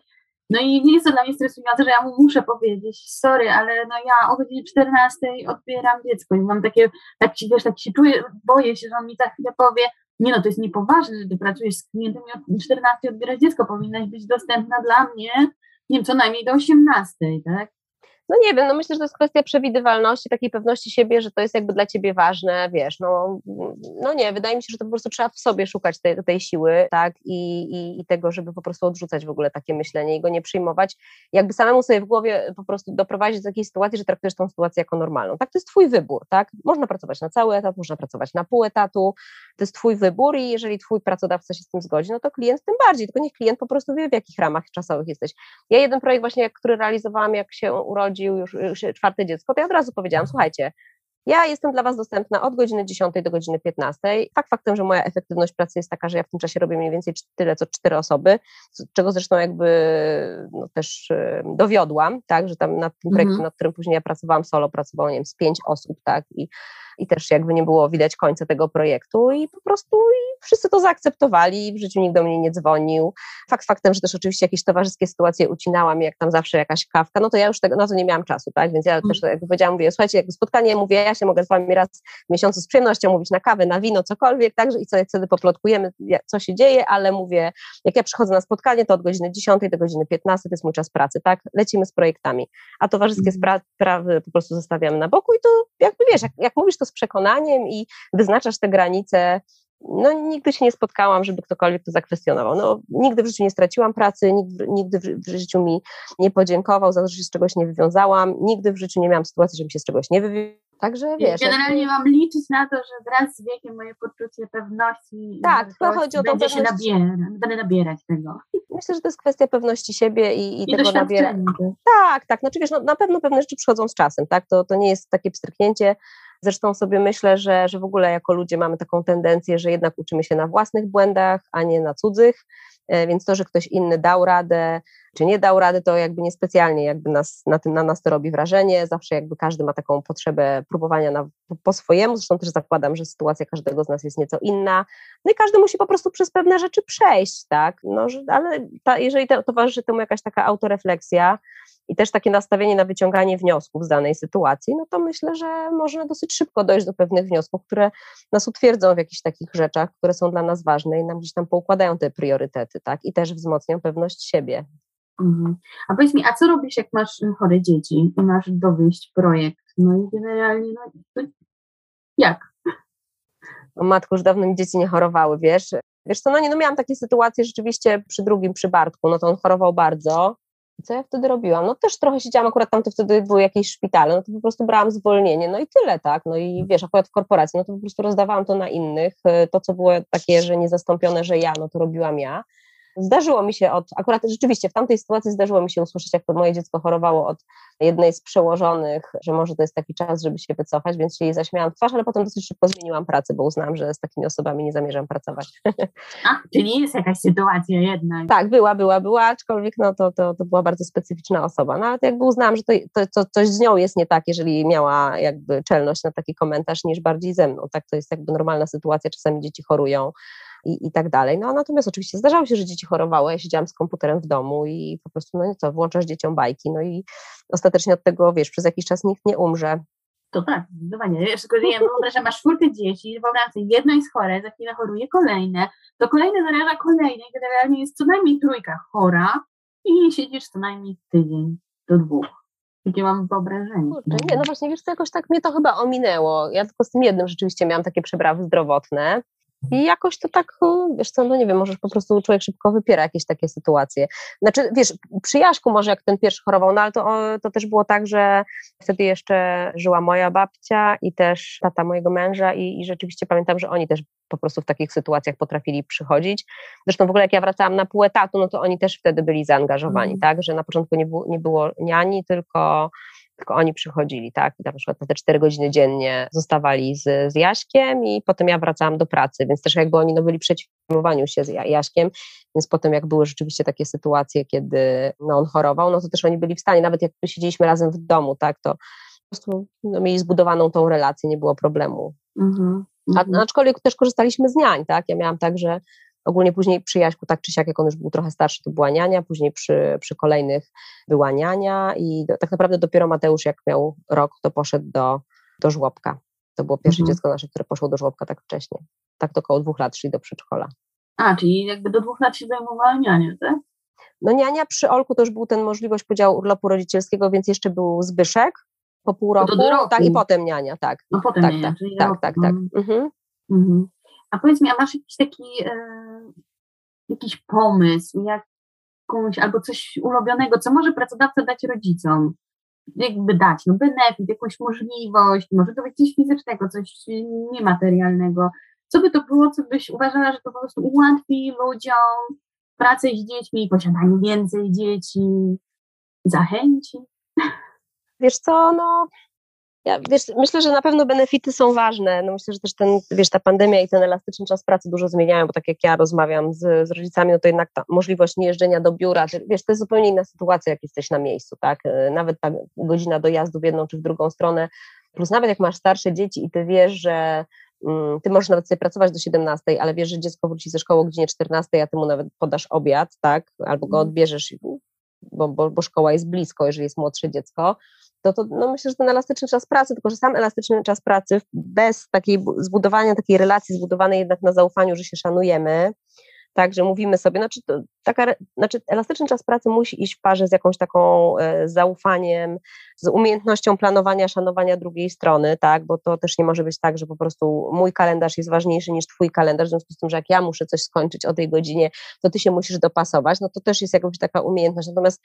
no i nie jest to dla mnie stresujące, że ja mu muszę powiedzieć, sorry, ale no ja o godzinie 14 odbieram dziecko i mam takie, tak się, wiesz, tak się czuję, boję się, że on mi za chwilę powie, nie no, to jest niepoważne, że ty pracujesz z klientem i od 14 odbierasz dziecko, powinnaś być dostępna dla mnie, nie wiem, co najmniej do 18, tak? No nie wiem, no myślę, że to jest kwestia przewidywalności, takiej pewności siebie, że to jest jakby dla ciebie ważne, wiesz, no, no nie, wydaje mi się, że to po prostu trzeba w sobie szukać tej, tej siły, tak, I, i, i tego, żeby po prostu odrzucać w ogóle takie myślenie i go nie przyjmować, jakby samemu sobie w głowie po prostu doprowadzić do takiej sytuacji, że traktujesz tą sytuację jako normalną, tak, to jest twój wybór, tak, można pracować na cały etat, można pracować na pół etatu, to jest twój wybór i jeżeli twój pracodawca się z tym zgodzi, no to klient tym bardziej, tylko niech klient po prostu wie, w jakich ramach czasowych jesteś. Ja jeden projekt właśnie, który realizowałam, jak się urodził już, już czwarte dziecko, to ja od razu powiedziałam, słuchajcie, ja jestem dla Was dostępna od godziny 10 do godziny 15. Fakt faktem, że moja efektywność pracy jest taka, że ja w tym czasie robię mniej więcej tyle, co cztery osoby, czego zresztą jakby no, też dowiodłam, tak, że tam nad tym projektem, mhm. nad którym później ja pracowałam solo, pracowało, nie wiem, z pięć osób, tak, i i też jakby nie było widać końca tego projektu i po prostu i wszyscy to zaakceptowali, w życiu nikt do mnie nie dzwonił. Fakt faktem, że też oczywiście jakieś towarzyskie sytuacje ucinałam, jak tam zawsze jakaś kawka, no to ja już tego, na to nie miałam czasu, tak, więc ja mm. też jakby powiedziałam, mówię, słuchajcie, jakby spotkanie, mówię, ja się mogę z wami raz w miesiącu z przyjemnością mówić na kawę, na wino, cokolwiek, także i co, jak wtedy poplotkujemy, co się dzieje, ale mówię, jak ja przychodzę na spotkanie, to od godziny 10 do godziny 15 to jest mój czas pracy, tak, lecimy z projektami, a towarzyskie mm. sprawy po prostu zostawiamy na boku i to jakby wiesz, jak, jak mówisz to z przekonaniem i wyznaczasz te granice. No, nigdy się nie spotkałam, żeby ktokolwiek to zakwestionował. No, nigdy w życiu nie straciłam pracy, nigdy, nigdy w życiu mi nie podziękował za to, że się z czegoś nie wywiązałam, nigdy w życiu nie miałam sytuacji, żebym się z czegoś nie wywiązała. Także wiesz. Generalnie mam liczyć na to, że wraz z wiekiem moje poczucie pewności. Tak, chyba chodzi o to, będzie się nabiera, będę nabierać tego. Myślę, że to jest kwestia pewności siebie i, i, I tego nabierania. Tak, tak. Znaczy wiesz, no, na pewno pewne rzeczy przychodzą z czasem, tak? To, to nie jest takie pstryknięcie Zresztą sobie myślę, że, że w ogóle jako ludzie mamy taką tendencję, że jednak uczymy się na własnych błędach, a nie na cudzych, e, więc to, że ktoś inny dał radę, czy nie dał rady, to jakby niespecjalnie jakby nas, na, tym, na nas to robi wrażenie. Zawsze jakby każdy ma taką potrzebę próbowania na, po swojemu, zresztą też zakładam, że sytuacja każdego z nas jest nieco inna. No i każdy musi po prostu przez pewne rzeczy przejść, tak? No, ale ta, jeżeli to, towarzyszy temu jakaś taka autorefleksja, i też takie nastawienie na wyciąganie wniosków z danej sytuacji, no to myślę, że można dosyć szybko dojść do pewnych wniosków, które nas utwierdzą w jakichś takich rzeczach, które są dla nas ważne i nam gdzieś tam poukładają te priorytety, tak? I też wzmocnią pewność siebie. Mhm. A powiedz mi, a co robisz, jak masz chore dzieci i masz dowieść projekt? No i generalnie, no jak? O matku, już dawno mi dzieci nie chorowały, wiesz? Wiesz co, no nie, no miałam takie sytuacje rzeczywiście przy drugim, przy Bartku, no to on chorował bardzo, co ja wtedy robiłam? No też trochę siedziałam, akurat tam to wtedy były jakieś szpitale, no to po prostu brałam zwolnienie, no i tyle, tak, no i wiesz, akurat w korporacji, no to po prostu rozdawałam to na innych, y, to co było takie, że niezastąpione, że ja, no to robiłam ja, Zdarzyło mi się od, akurat rzeczywiście w tamtej sytuacji zdarzyło mi się usłyszeć, jak to moje dziecko chorowało od jednej z przełożonych, że może to jest taki czas, żeby się wycofać, więc się jej zaśmiałam w twarz, ale potem dosyć szybko zmieniłam pracę, bo uznałam, że z takimi osobami nie zamierzam pracować. A, czyli jest jakaś sytuacja jednak. Tak, była, była, była, aczkolwiek no, to, to, to była bardzo specyficzna osoba, no ale jakby uznałam, że to, to, to coś z nią jest nie tak, jeżeli miała jakby czelność na taki komentarz, niż bardziej ze mną, tak, to jest jakby normalna sytuacja, czasami dzieci chorują, i, i tak dalej. No natomiast oczywiście zdarzało się, że dzieci chorowały, ja siedziałam z komputerem w domu i po prostu, no co, włączasz dzieciom bajki, no i ostatecznie od tego, wiesz, przez jakiś czas nikt nie umrze. To tak, zdecydowanie. Wiesz, tylko że ja wyobrażam, masz czwórkę dzieci, wyobrażam sobie, jedno jest chore, za chwilę choruje kolejne, to kolejne zaraża kolejne i generalnie jest co najmniej trójka chora i siedzisz co najmniej tydzień do dwóch. Jakie mam wyobrażenie. Kurczę, nie, no właśnie, wiesz co, jakoś tak mnie to chyba ominęło. Ja tylko z tym jednym rzeczywiście miałam takie przeprawy zdrowotne, i jakoś to tak, wiesz co, no nie wiem, możesz po prostu człowiek szybko wypiera jakieś takie sytuacje. Znaczy, wiesz, przy Jaśku może jak ten pierwszy chorował, no ale to, to też było tak, że wtedy jeszcze żyła moja babcia i też tata mojego męża i, i rzeczywiście pamiętam, że oni też po prostu w takich sytuacjach potrafili przychodzić. Zresztą w ogóle jak ja wracałam na pół etatu, no to oni też wtedy byli zaangażowani, mm. tak, że na początku nie było, nie było niani, tylko tylko oni przychodzili, tak, i na przykład te cztery godziny dziennie zostawali z, z Jaśkiem i potem ja wracałam do pracy, więc też jakby oni no, byli przeciwmowaniu się z Jaśkiem, więc potem jak były rzeczywiście takie sytuacje, kiedy no, on chorował, no to też oni byli w stanie, nawet jak siedzieliśmy razem w domu, tak, to po prostu no, mieli zbudowaną tą relację, nie było problemu. Mhm, A, mhm. aczkolwiek też korzystaliśmy z niań, tak, ja miałam tak, że Ogólnie później przy Jaśku, tak czy siak, jak on już był trochę starszy, to była niania, później przy, przy kolejnych była niania i do, tak naprawdę dopiero Mateusz, jak miał rok, to poszedł do, do żłobka. To było pierwsze mhm. dziecko nasze, które poszło do żłobka tak wcześnie. Tak to około dwóch lat szli do przedszkola. A, czyli jakby do dwóch lat się zajmowała niania, tak? No niania przy Olku to już był ten możliwość podziału urlopu rodzicielskiego, więc jeszcze był Zbyszek po pół roku, roku. tak, i potem niania, tak. No potem tak, niania, tak, tak, tak, tak, mhm. Mhm. A powiedz mi, a masz jakiś taki, e, jakiś pomysł, jakąś, albo coś ulubionego, co może pracodawca dać rodzicom? Jakby dać, no benefit, jakąś możliwość, może to być coś fizycznego, coś niematerialnego. Co by to było, co byś uważała, że to po prostu ułatwi ludziom pracę z dziećmi, posiadanie więcej dzieci, zachęci? Wiesz co, no ja, wiesz, myślę, że na pewno benefity są ważne. No myślę, że też ten, wiesz, ta pandemia i ten elastyczny czas pracy dużo zmieniają, bo tak jak ja rozmawiam z, z rodzicami, no to jednak ta możliwość niejeżdżenia do biura, wiesz, to jest zupełnie inna sytuacja, jak jesteś na miejscu, tak? E, nawet ta godzina dojazdu w jedną czy w drugą stronę, plus nawet jak masz starsze dzieci i ty wiesz, że mm, ty możesz nawet sobie pracować do 17, ale wiesz, że dziecko wróci ze szkoły o godzinie 14, a ty mu nawet podasz obiad, tak? Albo go mhm. odbierzesz, bo, bo, bo szkoła jest blisko, jeżeli jest młodsze dziecko, to, to no myślę, że ten elastyczny czas pracy, tylko że sam elastyczny czas pracy bez takiej zbudowania takiej relacji zbudowanej jednak na zaufaniu, że się szanujemy, tak, że mówimy sobie, znaczy, taka, znaczy elastyczny czas pracy musi iść w parze z jakąś taką e, zaufaniem, z umiejętnością planowania, szanowania drugiej strony, tak, bo to też nie może być tak, że po prostu mój kalendarz jest ważniejszy niż twój kalendarz, w związku z tym, że jak ja muszę coś skończyć o tej godzinie, to ty się musisz dopasować, no to też jest jakaś taka umiejętność, natomiast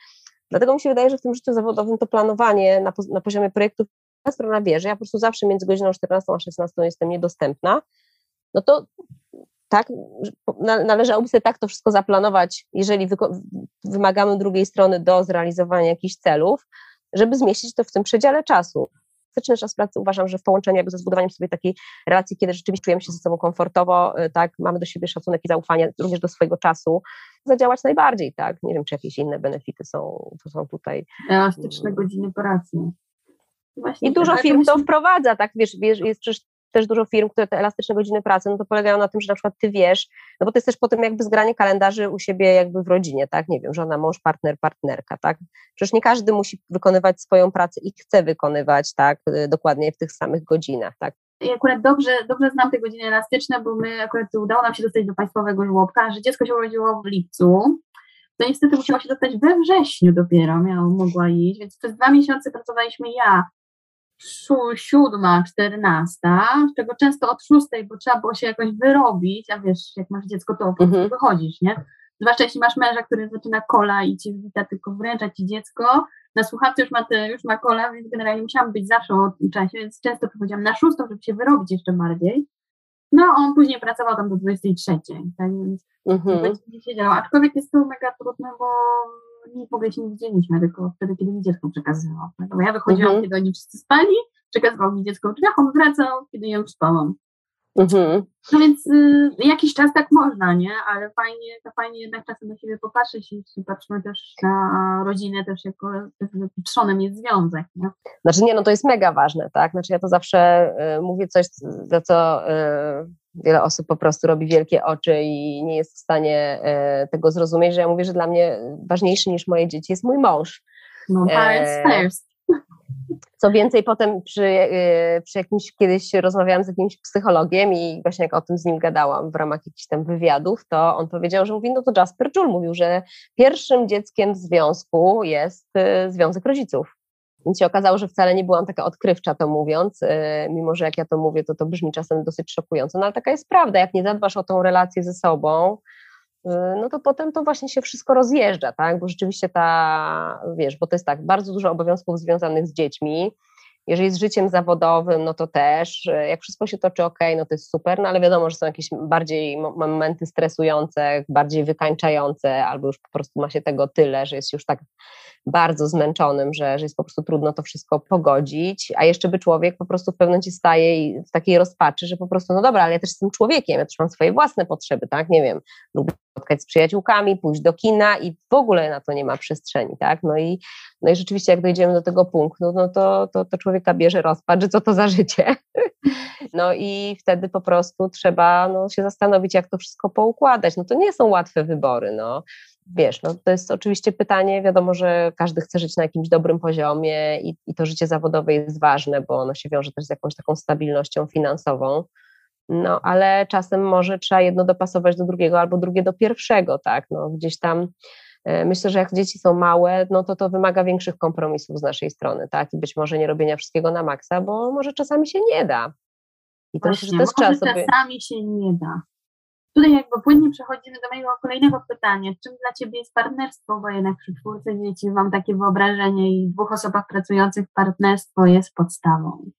Dlatego mi się wydaje, że w tym życiu zawodowym to planowanie na, na poziomie projektów, strona wie, że ja po prostu zawsze między godziną 14 a 16 jestem niedostępna, no to tak, należałoby sobie tak to wszystko zaplanować, jeżeli wymagamy drugiej strony do zrealizowania jakichś celów, żeby zmieścić to w tym przedziale czasu elastyczny czas pracy uważam, że w połączeniu jakby ze zbudowaniem sobie takiej relacji, kiedy rzeczywiście czujemy się ze sobą komfortowo, y, tak, mamy do siebie szacunek i zaufanie również do swojego czasu, zadziałać najbardziej, tak. Nie wiem, czy jakieś inne benefity są, to są tutaj. Elastyczne godziny pracy. Właśnie I dużo firm to wprowadza, tak, wiesz, wiesz jest przecież też dużo firm, które te elastyczne godziny pracy, no to polegają na tym, że na przykład ty wiesz, no bo to jest też potem jakby zgranie kalendarzy u siebie jakby w rodzinie, tak, nie wiem, żona, mąż, partner, partnerka, tak, przecież nie każdy musi wykonywać swoją pracę i chce wykonywać, tak, y, dokładnie w tych samych godzinach, tak. Ja akurat dobrze, dobrze znam te godziny elastyczne, bo my akurat udało nam się dostać do państwowego żłobka, że dziecko się urodziło w lipcu, to niestety musiała się dostać we wrześniu dopiero, miała, mogła iść, więc przez dwa miesiące pracowaliśmy ja siódma, czternasta, z czego często od szóstej, bo trzeba było się jakoś wyrobić, a wiesz, jak masz dziecko, to mhm. wychodzisz, nie? Zwłaszcza jeśli masz męża, który zaczyna kola i ci wita tylko wręcza ci dziecko, na słuchawce już ma, te, już ma kola, więc generalnie musiałam być zawsze o tym czasie, więc często przychodziłam na szóstą, żeby się wyrobić jeszcze bardziej. No, on później pracował tam do 23, tak więc mhm. nie siedział. Aczkolwiek jest to mega trudne, bo w ogóle się nie widzieliśmy, tylko wtedy, kiedy mi dziecko przekazywał. Tak? Bo ja wychodziłam, mhm. kiedy oni wszyscy spali, przekazywał mi dziecko w drzwiach, on wracał, kiedy ją spałam. Mhm. No więc y, jakiś czas tak można, nie? Ale fajnie, to fajnie jednak czasem na siebie popatrzeć i patrzmy też na rodzinę też jako trzonem jest związek, nie? Znaczy nie, no to jest mega ważne, tak? Znaczy ja to zawsze y, mówię coś, za co y, wiele osób po prostu robi wielkie oczy i nie jest w stanie y, tego zrozumieć, że ja mówię, że dla mnie ważniejszy niż moje dzieci jest mój mąż. No, parents e, first. Co więcej, potem przy, y, przy jakimś, kiedyś rozmawiałam z jakimś psychologiem i właśnie jak o tym z nim gadałam w ramach jakichś tam wywiadów, to on powiedział, że mówi, no to Jasper Joule mówił, że pierwszym dzieckiem w związku jest związek rodziców. Więc się okazało, że wcale nie byłam taka odkrywcza to mówiąc, y, mimo że jak ja to mówię, to to brzmi czasem dosyć szokująco, no ale taka jest prawda, jak nie zadbasz o tą relację ze sobą, Y, no to potem to właśnie się wszystko rozjeżdża, tak? Bo rzeczywiście ta, wiesz, bo to jest tak, bardzo dużo obowiązków związanych z dziećmi. Jeżeli z życiem zawodowym, no to też, jak wszystko się toczy ok, no to jest super, no ale wiadomo, że są jakieś bardziej momenty stresujące, bardziej wykańczające, albo już po prostu ma się tego tyle, że jest już tak bardzo zmęczonym, że, że jest po prostu trudno to wszystko pogodzić, a jeszcze by człowiek po prostu w pewnym momencie staje w takiej rozpaczy, że po prostu, no dobra, ale ja też jestem człowiekiem, ja też mam swoje własne potrzeby, tak, nie wiem, lubię spotkać z przyjaciółkami, pójść do kina i w ogóle na to nie ma przestrzeni, tak, no i, no i rzeczywiście jak dojdziemy do tego punktu, no to, to, to człowieka bierze rozpacz, że co to za życie, no i wtedy po prostu trzeba no, się zastanowić, jak to wszystko poukładać, no to nie są łatwe wybory, no, wiesz, no to jest oczywiście pytanie, wiadomo, że każdy chce żyć na jakimś dobrym poziomie i, i to życie zawodowe jest ważne, bo ono się wiąże też z jakąś taką stabilnością finansową, no ale czasem może trzeba jedno dopasować do drugiego albo drugie do pierwszego, tak, no gdzieś tam e, Myślę, że jak dzieci są małe, no to to wymaga większych kompromisów z naszej strony, tak? I być może nie robienia wszystkiego na maksa, bo może czasami się nie da. I to Właśnie, myślę, że czas sobie... czasami się nie da. Tutaj jakby płynnie przechodzimy do mojego kolejnego pytania. Czym dla Ciebie jest partnerstwo? Bo jednak przy czwórce dzieci mam takie wyobrażenie i dwóch osobach pracujących partnerstwo jest podstawą.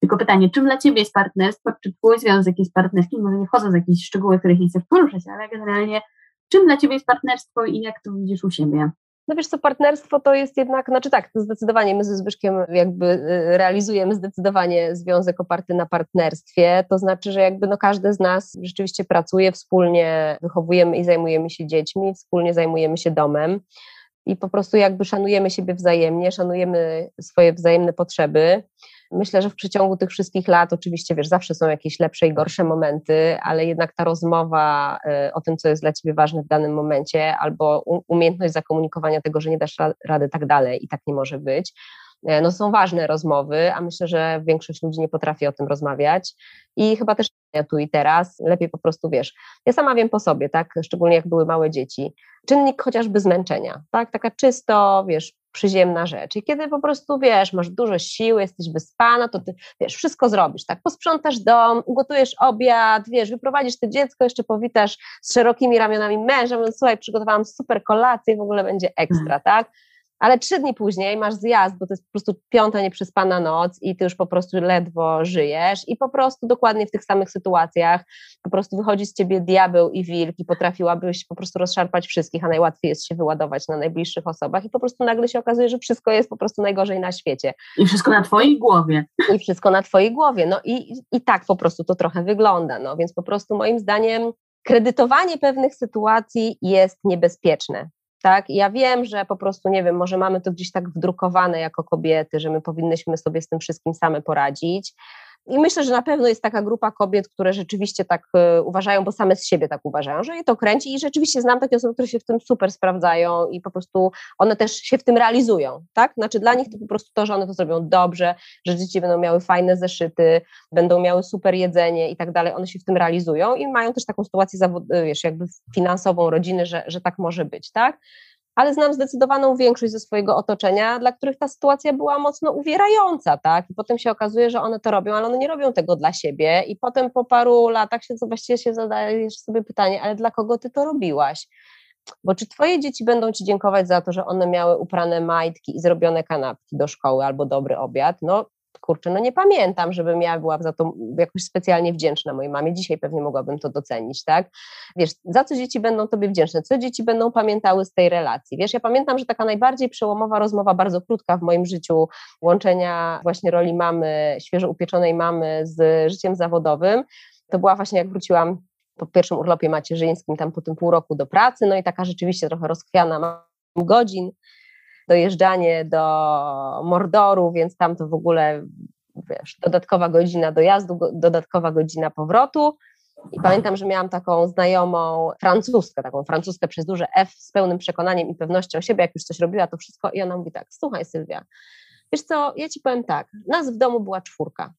Tylko pytanie, czym dla Ciebie jest partnerstwo? Czy Twój związek jest partnerskim? Może nie wchodzę w jakieś szczegóły, których nie chcę poruszać, ale generalnie czym dla Ciebie jest partnerstwo i jak to widzisz u siebie? No wiesz co, partnerstwo to jest jednak, znaczy tak, zdecydowanie my ze Zbyszkiem jakby y, realizujemy zdecydowanie związek oparty na partnerstwie, to znaczy, że jakby no każdy z nas rzeczywiście pracuje wspólnie, wychowujemy i zajmujemy się dziećmi, wspólnie zajmujemy się domem i po prostu jakby szanujemy siebie wzajemnie, szanujemy swoje wzajemne potrzeby. Myślę, że w przeciągu tych wszystkich lat, oczywiście, wiesz, zawsze są jakieś lepsze i gorsze momenty, ale jednak ta rozmowa y, o tym, co jest dla ciebie ważne w danym momencie, albo umiejętność zakomunikowania tego, że nie dasz rady tak dalej i tak nie może być, no są ważne rozmowy, a myślę, że większość ludzi nie potrafi o tym rozmawiać i chyba też tu i teraz, lepiej po prostu wiesz. Ja sama wiem po sobie, tak, szczególnie jak były małe dzieci. Czynnik chociażby zmęczenia, tak, taka czysto, wiesz, przyziemna rzecz. I kiedy po prostu, wiesz, masz dużo siły, jesteś wyspana, to ty, wiesz, wszystko zrobisz, tak, posprzątasz dom, ugotujesz obiad, wiesz, wyprowadzisz to dziecko, jeszcze powitasz z szerokimi ramionami męża, mówiąc, słuchaj, przygotowałam super kolację, w ogóle będzie ekstra, mhm. tak? Ale trzy dni później masz zjazd, bo to jest po prostu piąta nieprzespana noc i ty już po prostu ledwo żyjesz i po prostu dokładnie w tych samych sytuacjach po prostu wychodzi z ciebie diabeł i wilk i potrafiłabyś po prostu rozszarpać wszystkich, a najłatwiej jest się wyładować na najbliższych osobach i po prostu nagle się okazuje, że wszystko jest po prostu najgorzej na świecie. I wszystko na twojej głowie. I wszystko na twojej głowie, no i, i tak po prostu to trochę wygląda, no więc po prostu moim zdaniem kredytowanie pewnych sytuacji jest niebezpieczne tak? ja wiem, że po prostu, nie wiem, może mamy to gdzieś tak wdrukowane jako kobiety, że my powinnyśmy sobie z tym wszystkim same poradzić, i myślę, że na pewno jest taka grupa kobiet, które rzeczywiście tak y, uważają, bo same z siebie tak uważają, że je to kręci i rzeczywiście znam takie osoby, które się w tym super sprawdzają i po prostu one też się w tym realizują, tak? Znaczy dla nich to po prostu to, że one to zrobią dobrze, że dzieci będą miały fajne zeszyty, będą miały super jedzenie i tak dalej, one się w tym realizują i mają też taką sytuację, y, wiesz, jakby finansową rodziny, że, że tak może być, tak? Ale znam zdecydowaną większość ze swojego otoczenia, dla których ta sytuacja była mocno uwierająca, tak? I potem się okazuje, że one to robią, ale one nie robią tego dla siebie i potem po paru latach się właściwie się zadajesz sobie pytanie, ale dla kogo ty to robiłaś? Bo czy twoje dzieci będą ci dziękować za to, że one miały uprane majtki i zrobione kanapki do szkoły albo dobry obiad? No kurczę, no nie pamiętam, żebym ja była za to jakoś specjalnie wdzięczna mojej mamie. Dzisiaj pewnie mogłabym to docenić, tak? Wiesz, za co dzieci będą tobie wdzięczne? Co dzieci będą pamiętały z tej relacji? Wiesz, ja pamiętam, że taka najbardziej przełomowa rozmowa, bardzo krótka w moim życiu, łączenia właśnie roli mamy, świeżo upieczonej mamy z życiem zawodowym, to była właśnie jak wróciłam po pierwszym urlopie macierzyńskim, tam po tym pół roku do pracy, no i taka rzeczywiście trochę rozchwiana godzin, dojeżdżanie do Mordoru, więc tam to w ogóle wiesz, dodatkowa godzina dojazdu, dodatkowa godzina powrotu. I pamiętam, że miałam taką znajomą francuskę, taką francuskę przez duże F z pełnym przekonaniem i pewnością siebie, jak już coś robiła, to wszystko. I ona mówi tak: Słuchaj, Sylwia, wiesz co, ja ci powiem tak, nas w domu była czwórka.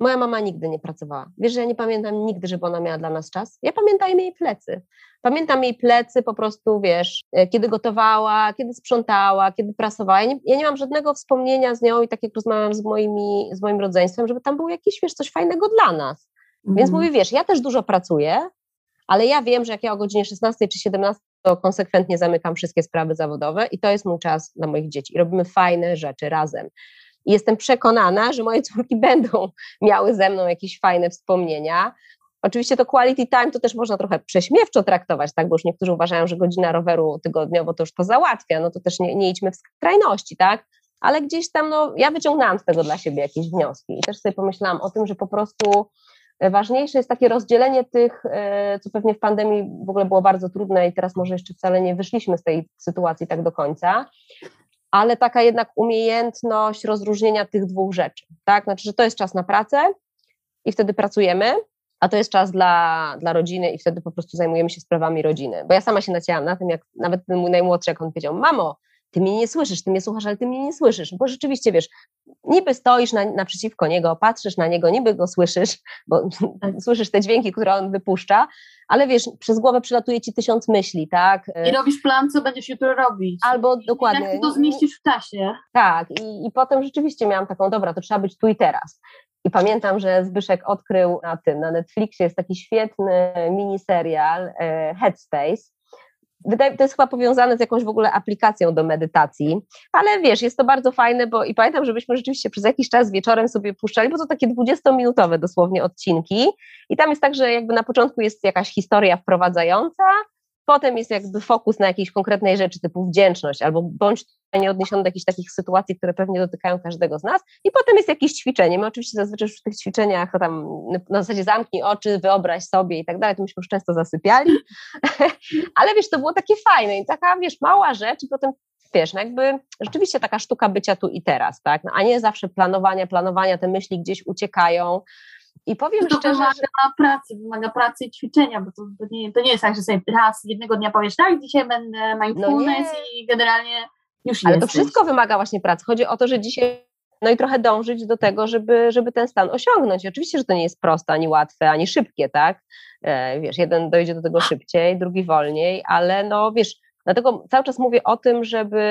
Moja mama nigdy nie pracowała. Wiesz, że ja nie pamiętam nigdy, żeby ona miała dla nas czas. Ja pamiętam jej plecy. Pamiętam jej plecy po prostu, wiesz, e, kiedy gotowała, kiedy sprzątała, kiedy prasowała. Ja nie, ja nie mam żadnego wspomnienia z nią i tak jak rozmawiam z, moimi, z moim rodzeństwem, żeby tam był jakiś, wiesz, coś fajnego dla nas. Mhm. Więc mówię, wiesz, ja też dużo pracuję, ale ja wiem, że jak ja o godzinie 16 czy 17 to konsekwentnie zamykam wszystkie sprawy zawodowe i to jest mój czas dla moich dzieci. I robimy fajne rzeczy razem. I jestem przekonana, że moje córki będą miały ze mną jakieś fajne wspomnienia. Oczywiście to quality time to też można trochę prześmiewczo traktować, tak, bo już niektórzy uważają, że godzina roweru tygodniowo to już to załatwia, no to też nie, nie idźmy w skrajności, tak, ale gdzieś tam, no, ja wyciągnęłam z tego dla siebie jakieś wnioski. I też sobie pomyślałam o tym, że po prostu ważniejsze jest takie rozdzielenie tych, e, co pewnie w pandemii w ogóle było bardzo trudne i teraz może jeszcze wcale nie wyszliśmy z tej sytuacji tak do końca, ale taka jednak umiejętność rozróżnienia tych dwóch rzeczy, tak? Znaczy, że to jest czas na pracę i wtedy pracujemy, a to jest czas dla, dla rodziny i wtedy po prostu zajmujemy się sprawami rodziny. Bo ja sama się nacięłam na tym, jak nawet mój najmłodszy, jak on powiedział, mamo, ty mnie nie słyszysz, ty mnie słuchasz, ale ty mnie nie słyszysz, bo rzeczywiście, wiesz, niby stoisz na, naprzeciwko niego, patrzysz na niego, niby go słyszysz, bo słyszysz te dźwięki, które on wypuszcza, ale wiesz, przez głowę przylatuje ci tysiąc myśli, tak? I robisz plan, co będziesz jutro robić. Albo dokładnie. Jak to zmieścisz w czasie. Tak, i, i potem rzeczywiście miałam taką, dobra, to trzeba być tu i teraz. I pamiętam, że Zbyszek odkrył na tym, na Netflixie jest taki świetny miniserial e, Headspace, Wydaje, to jest chyba powiązane z jakąś w ogóle aplikacją do medytacji, ale wiesz, jest to bardzo fajne, bo i pamiętam, żebyśmy rzeczywiście przez jakiś czas wieczorem sobie puszczali, bo to takie 20-minutowe dosłownie odcinki i tam jest tak, że jakby na początku jest jakaś historia wprowadzająca, potem jest jakby fokus na jakiejś konkretnej rzeczy typu wdzięczność albo bądź nie odniesiony do jakichś takich sytuacji, które pewnie dotykają każdego z nas. I potem jest jakieś ćwiczenie. My oczywiście zazwyczaj w tych ćwiczeniach tam na zasadzie zamknij oczy, wyobraź sobie i tak dalej, to myśmy już często zasypiali, ale wiesz, to było takie fajne i taka, wiesz, mała rzecz i potem wiesz, no jakby rzeczywiście taka sztuka bycia tu i teraz, tak, no, a nie zawsze planowania, planowania, te myśli gdzieś uciekają, i powiem to szczerze, wymaga że... pracy, wymaga pracy i ćwiczenia, bo to, to, nie, to nie jest tak, że sobie raz jednego dnia powiesz, tak, dzisiaj będę mindfulness no i generalnie już Ale jesteś. to wszystko wymaga właśnie pracy. Chodzi o to, że dzisiaj no i trochę dążyć do tego, żeby, żeby ten stan osiągnąć. Oczywiście, że to nie jest proste, ani łatwe, ani szybkie, tak? E, wiesz, jeden dojdzie do tego szybciej, drugi wolniej, ale no wiesz, dlatego cały czas mówię o tym, żeby,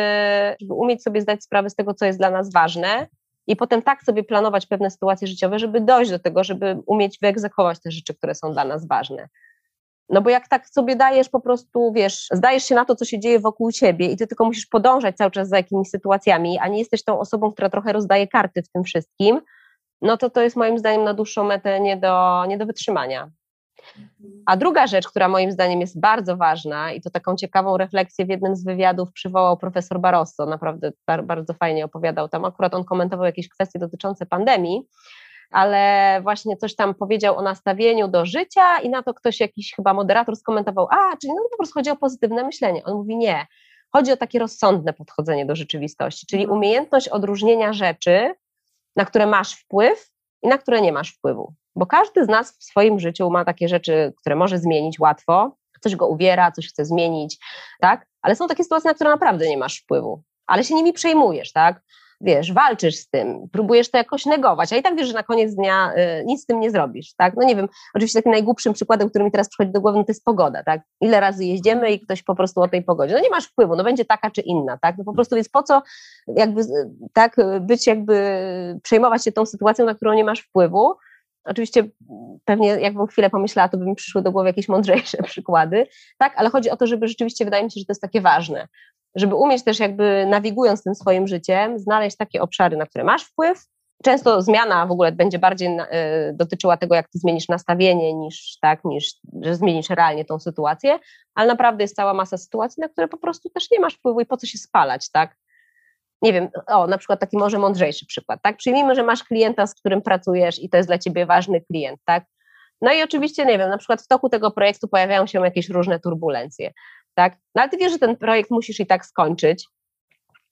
żeby umieć sobie zdać sprawę z tego, co jest dla nas ważne, i potem tak sobie planować pewne sytuacje życiowe, żeby dojść do tego, żeby umieć wyegzekwować te rzeczy, które są dla nas ważne. No bo jak tak sobie dajesz po prostu, wiesz, zdajesz się na to, co się dzieje wokół ciebie i ty tylko musisz podążać cały czas za jakimiś sytuacjami, a nie jesteś tą osobą, która trochę rozdaje karty w tym wszystkim, no to to jest moim zdaniem na dłuższą metę nie do, nie do wytrzymania. A druga rzecz, która moim zdaniem jest bardzo ważna i to taką ciekawą refleksję w jednym z wywiadów przywołał profesor Barroso, naprawdę bardzo fajnie opowiadał tam, akurat on komentował jakieś kwestie dotyczące pandemii, ale właśnie coś tam powiedział o nastawieniu do życia i na to ktoś, jakiś chyba moderator skomentował, a, czyli no po prostu chodzi o pozytywne myślenie. On mówi nie, chodzi o takie rozsądne podchodzenie do rzeczywistości, czyli mhm. umiejętność odróżnienia rzeczy, na które masz wpływ i na które nie masz wpływu. Bo każdy z nas w swoim życiu ma takie rzeczy, które może zmienić łatwo, coś go uwiera, coś chce zmienić, tak? Ale są takie sytuacje, na które naprawdę nie masz wpływu, ale się nimi przejmujesz, tak? wiesz, walczysz z tym, próbujesz to jakoś negować, a i tak wiesz, że na koniec dnia y, nic z tym nie zrobisz, tak? No nie wiem, oczywiście takim najgłupszym przykładem, który mi teraz przychodzi do głowy, no to jest pogoda, tak? Ile razy jeździmy i ktoś po prostu o tej pogodzie, no nie masz wpływu, no będzie taka czy inna, tak? No po prostu więc po co jakby tak być jakby, przejmować się tą sytuacją, na którą nie masz wpływu, Oczywiście pewnie jakbym chwilę pomyślała, to by mi przyszły do głowy jakieś mądrzejsze przykłady, tak, ale chodzi o to, żeby rzeczywiście, wydaje mi się, że to jest takie ważne, żeby umieć też jakby nawigując tym swoim życiem, znaleźć takie obszary, na które masz wpływ. Często zmiana w ogóle będzie bardziej y, dotyczyła tego, jak ty zmienisz nastawienie, niż tak, niż że zmienisz realnie tą sytuację, ale naprawdę jest cała masa sytuacji, na które po prostu też nie masz wpływu i po co się spalać, tak? Nie wiem, o, na przykład taki może mądrzejszy przykład, tak? Przyjmijmy, że masz klienta, z którym pracujesz i to jest dla ciebie ważny klient, tak? No i oczywiście, nie wiem, na przykład w toku tego projektu pojawiają się jakieś różne turbulencje, tak? No ale ty wiesz, że ten projekt musisz i tak skończyć,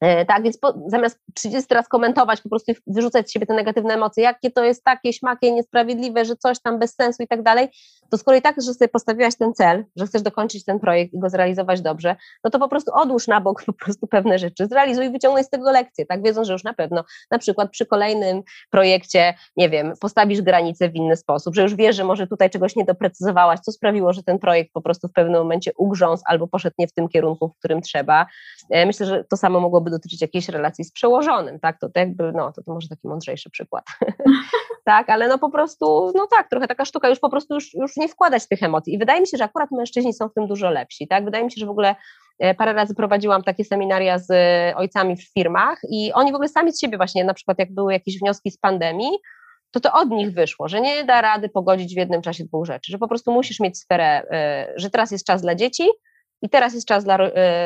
E, tak, więc po, zamiast 30 raz komentować, po prostu wyrzucać z siebie te negatywne emocje, jakie to jest takie śmakie, niesprawiedliwe, że coś tam bez sensu i tak dalej, to skoro i tak, że sobie postawiłaś ten cel, że chcesz dokończyć ten projekt i go zrealizować dobrze, no to po prostu odłóż na bok po prostu pewne rzeczy, zrealizuj i wyciągnij z tego lekcję, tak, wiedząc, że już na pewno na przykład przy kolejnym projekcie, nie wiem, postawisz granice w inny sposób, że już wiesz, że może tutaj czegoś nie doprecyzowałaś, co sprawiło, że ten projekt po prostu w pewnym momencie ugrzązł albo poszedł nie w tym kierunku, w którym trzeba. E, myślę, że to samo mogłoby dotyczyć jakiejś relacji z przełożonym, tak, to, to jakby, no, to, to może taki mądrzejszy przykład, tak, ale no po prostu, no tak, trochę taka sztuka, już po prostu już, już nie wkładać tych emocji i wydaje mi się, że akurat mężczyźni są w tym dużo lepsi, tak, wydaje mi się, że w ogóle e, parę razy prowadziłam takie seminaria z e, ojcami w firmach i oni w ogóle sami z siebie właśnie, na przykład jak były jakieś wnioski z pandemii, to to od nich wyszło, że nie da rady pogodzić w jednym czasie dwóch rzeczy, że po prostu musisz mieć sferę, e, że teraz jest czas dla dzieci i teraz jest czas dla,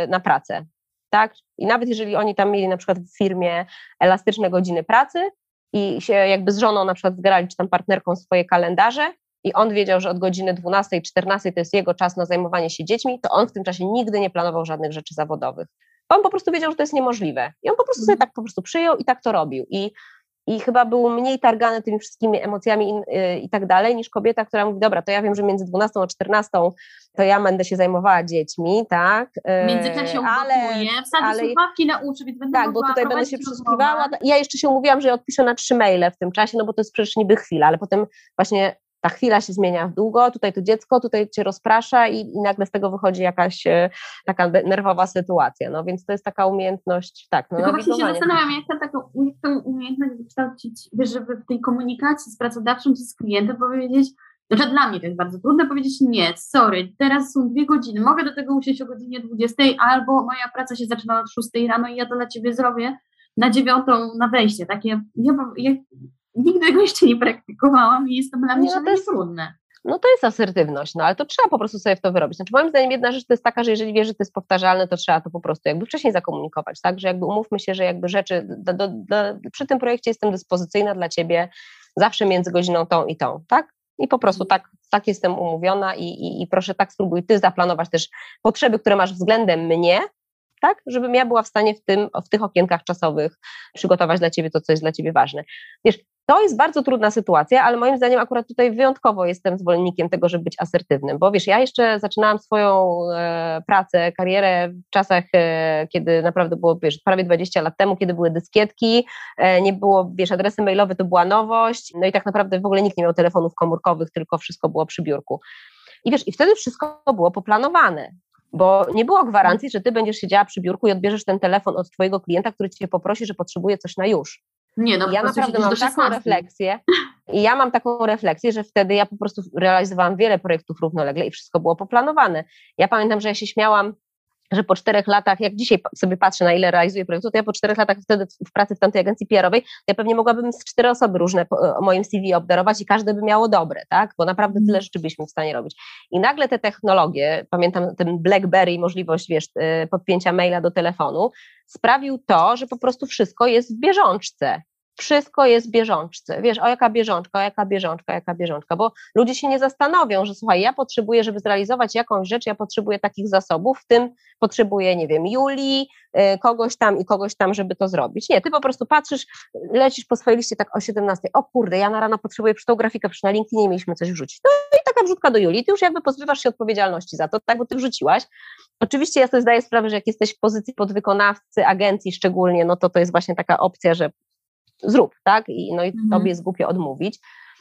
na pracę tak? I nawet jeżeli oni tam mieli na przykład w firmie elastyczne godziny pracy i się jakby z żoną na przykład zgrali, czy tam partnerką swoje kalendarze i on wiedział, że od godziny 12, 14 to jest jego czas na zajmowanie się dziećmi, to on w tym czasie nigdy nie planował żadnych rzeczy zawodowych. On po prostu wiedział, że to jest niemożliwe. I on po prostu sobie mhm. tak po prostu przyjął i tak to robił. I i chyba był mniej targany tymi wszystkimi emocjami i, y, i, tak dalej, niż kobieta, która mówi, dobra, to ja wiem, że między 12 a 14 to ja będę się zajmowała dziećmi, tak? W międzyczasie ale, wsadzi ale, słuchawki nauczy, więc będę Tak, bo tutaj będę się przysłuchiwała. Ja jeszcze się umówiłam, że ja odpiszę na trzy maile w tym czasie, no bo to jest przecież niby chwila, ale potem właśnie ta chwila się zmienia w długo, tutaj to dziecko, tutaj cię rozprasza i, i nagle z tego wychodzi jakaś e, taka nerwowa sytuacja, no więc to jest taka umiejętność, tak. No, Tylko właśnie się zastanawiam, jak tę taką, jak tą umiejętność wykształcić, żeby w tej komunikacji z pracodawcą czy z klientem powiedzieć, znaczy dla mnie to jest bardzo trudno powiedzieć nie, sorry, teraz są dwie godziny, mogę do tego usiąść o godzinie 20 albo moja praca się zaczyna od 6 rano i ja to dla Ciebie zrobię na dziewiątą na wejście, takie, ja, ja nigdy tego jeszcze nie praktykowałam i jest to dla mnie no, to jest, trudne. No to jest asertywność, no ale to trzeba po prostu sobie w to wyrobić. Znaczy moim zdaniem jedna rzecz to jest taka, że jeżeli wiesz, że to jest powtarzalne, to trzeba to po prostu jakby wcześniej zakomunikować, tak, że jakby umówmy się, że jakby rzeczy, do, do, do, przy tym projekcie jestem dyspozycyjna dla Ciebie zawsze między godziną tą i tą, tak? I po prostu tak, tak jestem umówiona i, i, i proszę tak spróbuj Ty zaplanować też potrzeby, które masz względem mnie, tak, żebym ja była w stanie w, tym, w tych okienkach czasowych przygotować dla Ciebie to, co jest dla Ciebie ważne. Wiesz, to jest bardzo trudna sytuacja, ale moim zdaniem akurat tutaj wyjątkowo jestem zwolennikiem tego, żeby być asertywnym, bo wiesz, ja jeszcze zaczynałam swoją e, pracę, karierę w czasach, e, kiedy naprawdę było, wiesz, prawie 20 lat temu, kiedy były dyskietki, e, nie było, wiesz, adresy mailowe to była nowość, no i tak naprawdę w ogóle nikt nie miał telefonów komórkowych, tylko wszystko było przy biurku. I wiesz, i wtedy wszystko było poplanowane, bo nie było gwarancji, że ty będziesz siedziała przy biurku i odbierzesz ten telefon od twojego klienta, który cię poprosi, że potrzebuje coś na już. Nie, no, ja naprawdę mam taką refleksję i ja mam taką refleksję, że wtedy ja po prostu realizowałam wiele projektów równolegle i wszystko było poplanowane. Ja pamiętam, że ja się śmiałam, że po czterech latach, jak dzisiaj sobie patrzę, na ile realizuję projektów, to ja po czterech latach wtedy w pracy w tamtej agencji PR-owej, ja pewnie mogłabym z cztery osoby różne o moim CV obdarować i każde by miało dobre, tak? Bo naprawdę tyle mhm. rzeczy byśmy w stanie robić. I nagle te technologie, pamiętam ten BlackBerry, możliwość, wiesz, y, podpięcia maila do telefonu, sprawił to, że po prostu wszystko jest w bieżączce wszystko jest bieżączce. Wiesz, o jaka bieżączka, o jaka bieżączka, jaka bieżączka, bo ludzie się nie zastanowią, że słuchaj, ja potrzebuję, żeby zrealizować jakąś rzecz, ja potrzebuję takich zasobów, w tym potrzebuję, nie wiem, Julii, y, kogoś tam i kogoś tam, żeby to zrobić. Nie, ty po prostu patrzysz, lecisz po swojej liście tak o 17, o kurde, ja na rano potrzebuję przy tą grafikę, przy na LinkedInie mieliśmy coś wrzucić. No i taka wrzutka do Julii, ty już jakby pozbywasz się odpowiedzialności za to, tak, bo ty wrzuciłaś. Oczywiście ja sobie zdaję sprawę, że jak jesteś w pozycji podwykonawcy agencji szczególnie, no to to jest właśnie taka opcja, że zrób, tak? I, no i mhm. tobie jest głupio odmówić.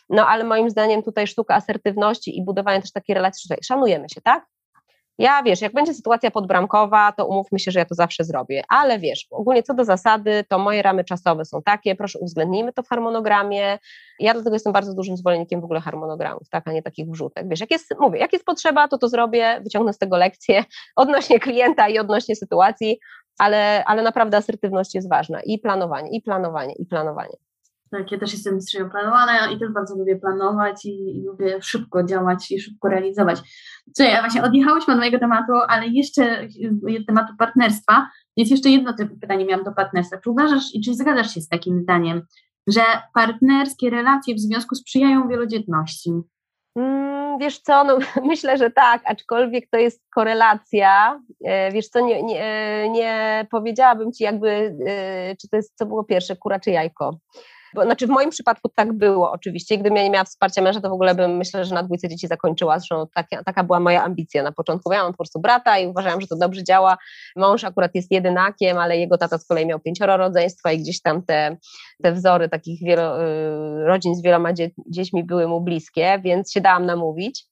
No ale moim zdaniem tutaj sztuka asertywności i budowanie też takiej relacji, że szanujemy się, tak? Ja wiesz, jak będzie sytuacja podbramkowa, to umówmy się, że ja to zawsze zrobię, ale wiesz, ogólnie co do zasady, to moje ramy czasowe są takie, proszę uwzględnijmy to w harmonogramie. Ja dlatego jestem bardzo dużym zwolennikiem w ogóle harmonogramów, tak, a nie takich wrzutek. Wiesz, jak jest, mówię, jak jest potrzeba, to to zrobię, wyciągnę z tego lekcję odnośnie klienta i odnośnie sytuacji, ale, ale naprawdę asertywność jest ważna i planowanie, i planowanie, i planowanie. Tak, ja też jestem mistrzynią planowania i też bardzo lubię planować i, i lubię szybko działać i szybko realizować. Co ja właśnie odjechałyśmy od mojego tematu, ale jeszcze tematu partnerstwa. Jest jeszcze jedno typu pytanie miałam do partnerstwa. Czy uważasz i czy zgadzasz się z takim zdaniem, że partnerskie relacje w związku sprzyjają wielodzietności? Mm, wiesz co, no, myślę, że tak, aczkolwiek to jest korelacja. E, wiesz co, nie, nie, e, nie powiedziałabym ci jakby, e, czy to jest, co było pierwsze, kura czy jajko. Bo, znaczy w moim przypadku tak było oczywiście. Gdybym ja nie miała wsparcia męża, to w ogóle bym myślę, że na dwójce dzieci zakończyła. Zresztą taka, taka była moja ambicja na początku. Ja mam po prostu brata i uważałam, że to dobrze działa. Mąż akurat jest jedynakiem, ale jego tata z kolei miał pięcioro rodzeństwa i gdzieś tam te, te wzory takich wielo, y, rodzin z wieloma dzie, dziećmi były mu bliskie, więc się dałam namówić.